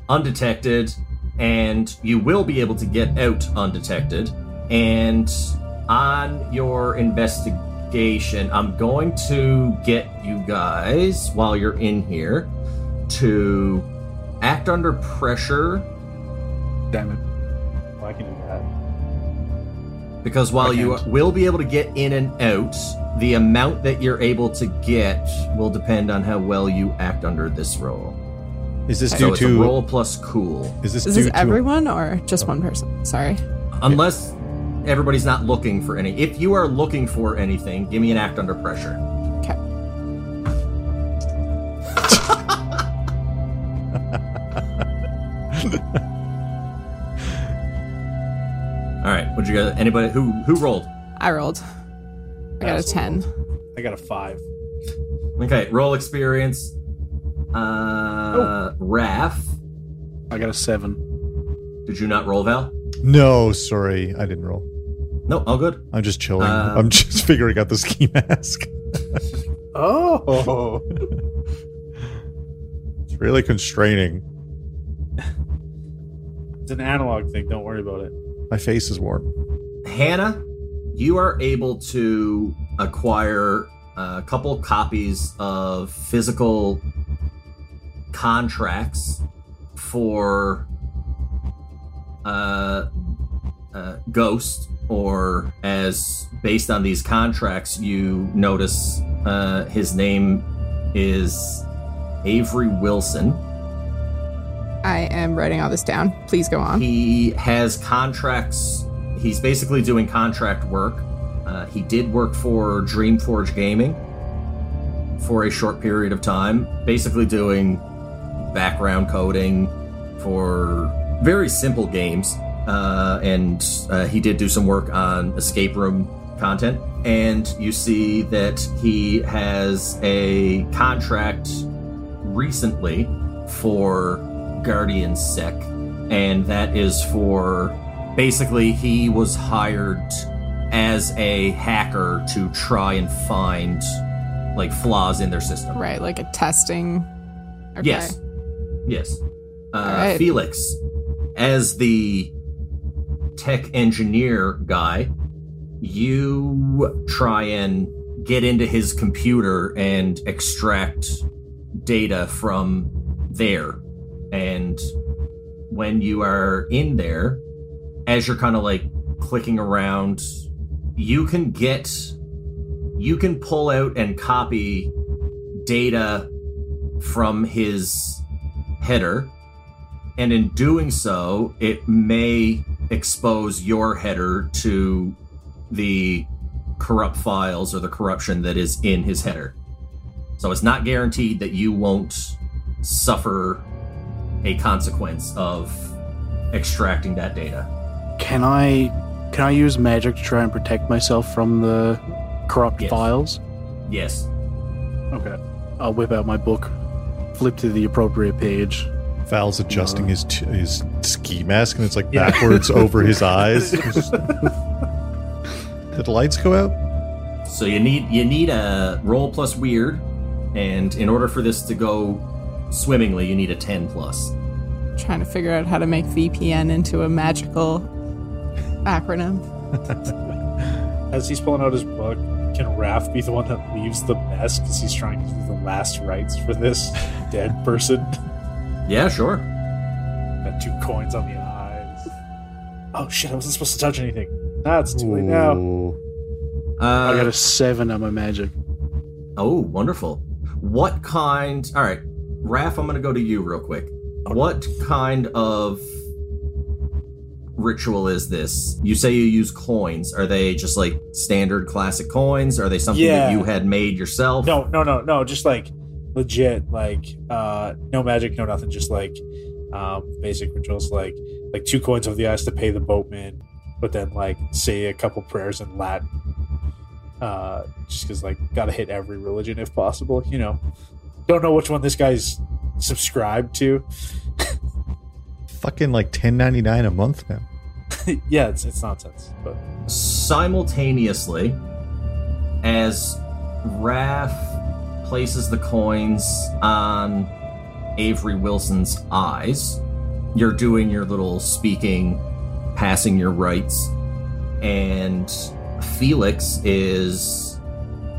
undetected, and you will be able to get out undetected. And on your investigation, I'm going to get you guys while you're in here to act under pressure Damn it. Well, I can do that. Because while you will be able to get in and out, the amount that you're able to get will depend on how well you act under this roll. Is this So due it's a to roll plus cool. Is this Is due this to everyone or just one person? Sorry. Unless everybody's not looking for any. If you are looking for anything, give me an act under pressure. All right. what'd you guys? Anybody who who rolled? I rolled. I got a That's 10. I got a five. Okay. Roll experience. Uh, Raph. I got a seven. Did you not roll, Val? No, sorry, I didn't roll. No. All good. I'm just chilling. Uh, I'm just figuring out the ski mask. Oh, It's really constraining. It's an analog thing. Don't worry about it. My face is warm. Hannah, you are able to acquire a couple copies of physical contracts for uh, uh, Ghost, or as based on these contracts, you notice uh, his name is Avery Wilson. I am writing all this down. Please go on. He has contracts. He's basically doing contract work. Uh, he did work for Dreamforge Gaming for a short period of time, basically doing background coding for very simple games. Uh, and uh, he did do some work on escape room content. And you see that he has a contract recently for Guardian Sec, and that is for basically he was hired as a hacker to try and find like flaws in their system. Right, like a testing. Okay. Yes. Yes. Uh, Alright. Felix, as the tech engineer guy, you try and get into his computer and extract data from there. And when you are in there, as you're kind of like clicking around, you can get, you can pull out and copy data from his header. And in doing so, it may expose your header to the corrupt files or the corruption that is in his header. So it's not guaranteed that you won't suffer a consequence of extracting that data. Can I can I use magic to try and protect myself from the corrupt Yes. files? Yes. Okay. I'll whip out my book, flip to the appropriate page. Val's adjusting uh, his t- his ski mask and it's like backwards over his eyes. Did the lights go out? So you need you need a roll plus weird, and in order for this to go swimmingly, you need a ten plus. Trying to figure out how to make VPN into a magical acronym. As he's pulling out his book, can Raph be the one that leaves the mess because he's trying to do the last rites for this dead person? Yeah, sure. Got two coins on the eyes. Oh shit! I wasn't supposed to touch anything. That's it's too late now. Uh, I got a seven on my magic. Oh, wonderful. What kind? All right, Raph, I'm going to go to you real quick. What kind of ritual is this? You say you use coins. Are they just like standard classic coins? Are they something that you had made yourself? No, no, no, no. Just like legit, like uh, no magic, no nothing. Just like um, basic rituals, like like two coins of the eyes to pay the boatman, but then like say a couple prayers in Latin. Uh, just because like gotta hit every religion if possible. You know, don't know which one this guy's subscribed to. Fucking like ten ninety nine a month now. yeah, it's it's nonsense. But simultaneously as Raph places the coins on Avery Wilson's eyes. You're doing your little speaking, passing your rites, and Felix is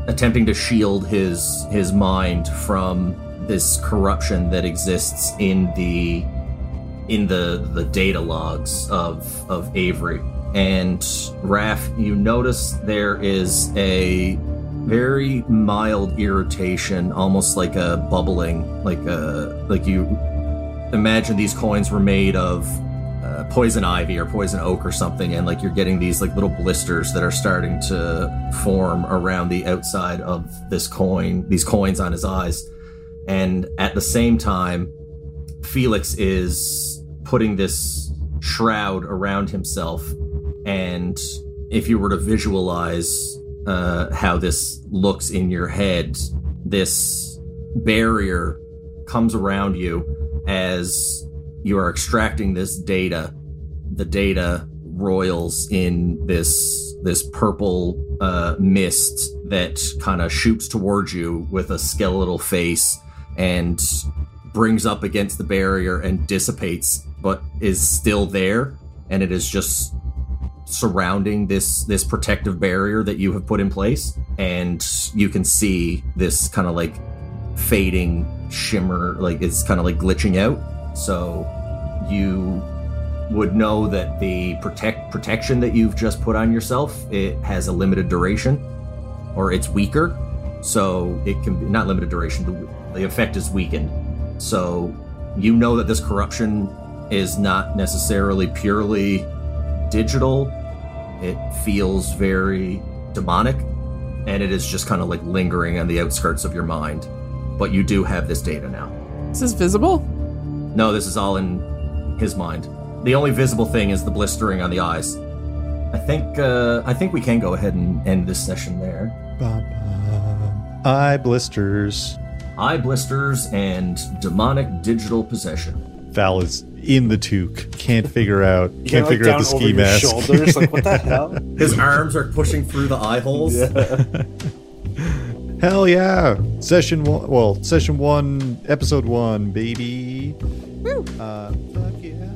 attempting to shield his his mind from this corruption that exists in the in the the data logs of of Avery. And Raph, you notice there is a very mild irritation, almost like a bubbling, like a like you imagine these coins were made of uh, poison ivy or poison oak or something, and like you're getting these like little blisters that are starting to form around the outside of this coin, these coins on his eyes, and at the same time, Felix is putting this shroud around himself, and if you were to visualize uh, how this looks in your head, this barrier comes around you as you are extracting this data. The data roils in this this purple uh, mist that kind of shoots towards you with a skeletal face and brings up against the barrier and dissipates, but is still there, and it is just surrounding this this protective barrier that you have put in place and you can see this kind of like fading shimmer like it's kind of like glitching out so you would know that the protect protection that you've just put on yourself it has a limited duration or it's weaker. So it can be not limited duration the, the effect is weakened. So you know that this corruption is not necessarily purely digital. It feels very demonic and it is just kind of like lingering on the outskirts of your mind. But you do have this data now. Is This is visible? No this is all in his mind the only visible thing is the blistering on the eyes i think uh i think we can go ahead and end this session there Bum, bum. Eye blisters. eye blisters and demonic digital possession Val is in the toque. Can't figure out. you Can't like, figure out the ski mask. shoulders. Like what the hell? his arms are pushing through the eye holes Hell yeah! Session one. Well, session one, episode one, baby. Uh, fuck yeah.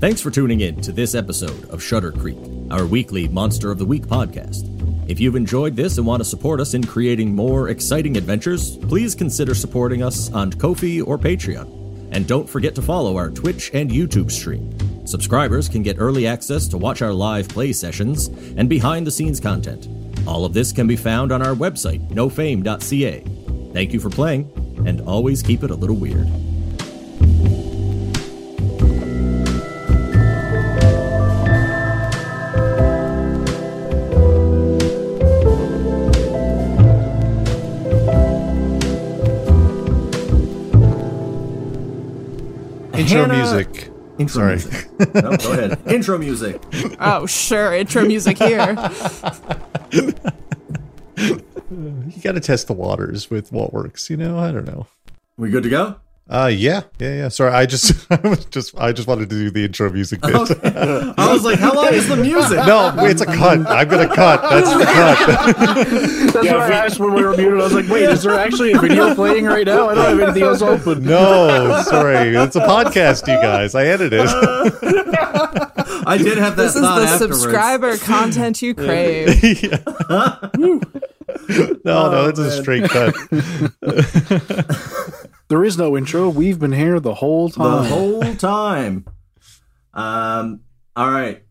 Thanks for tuning in to this episode of Shuttercreek, our weekly Monster of the Week podcast. If you've enjoyed this and want to support us in creating more exciting adventures, please consider supporting us on Ko-fi or Patreon. And don't forget to follow our Twitch and YouTube stream. Subscribers can get early access to watch our live play sessions and behind the scenes content. All of this can be found on our website, nofame.ca. Thank you for playing, and always keep it a little weird. Intro Hannah- Music. Intro Sorry. music. no, go ahead. Intro music. Oh, sure. Intro music here. You got to test the waters with what works. You know, I don't know. We good to go? Uh, yeah, yeah, yeah. Sorry, I just, I was just, I just wanted to do the intro music bit. Okay. I was like, how long is the music? no, wait, it's a cut. I'm gonna cut. That's the cut. That's Yeah, what we- I asked when we were muted. I was like, wait, is there actually a video playing right now? I don't have anything else open. No, sorry. It's a podcast, you guys. I edited it. I did have that This is the afterwards. subscriber content you crave. Yeah. no, no, it's a straight cut. There is no intro. We've been here the whole time. the whole time. Um. All right.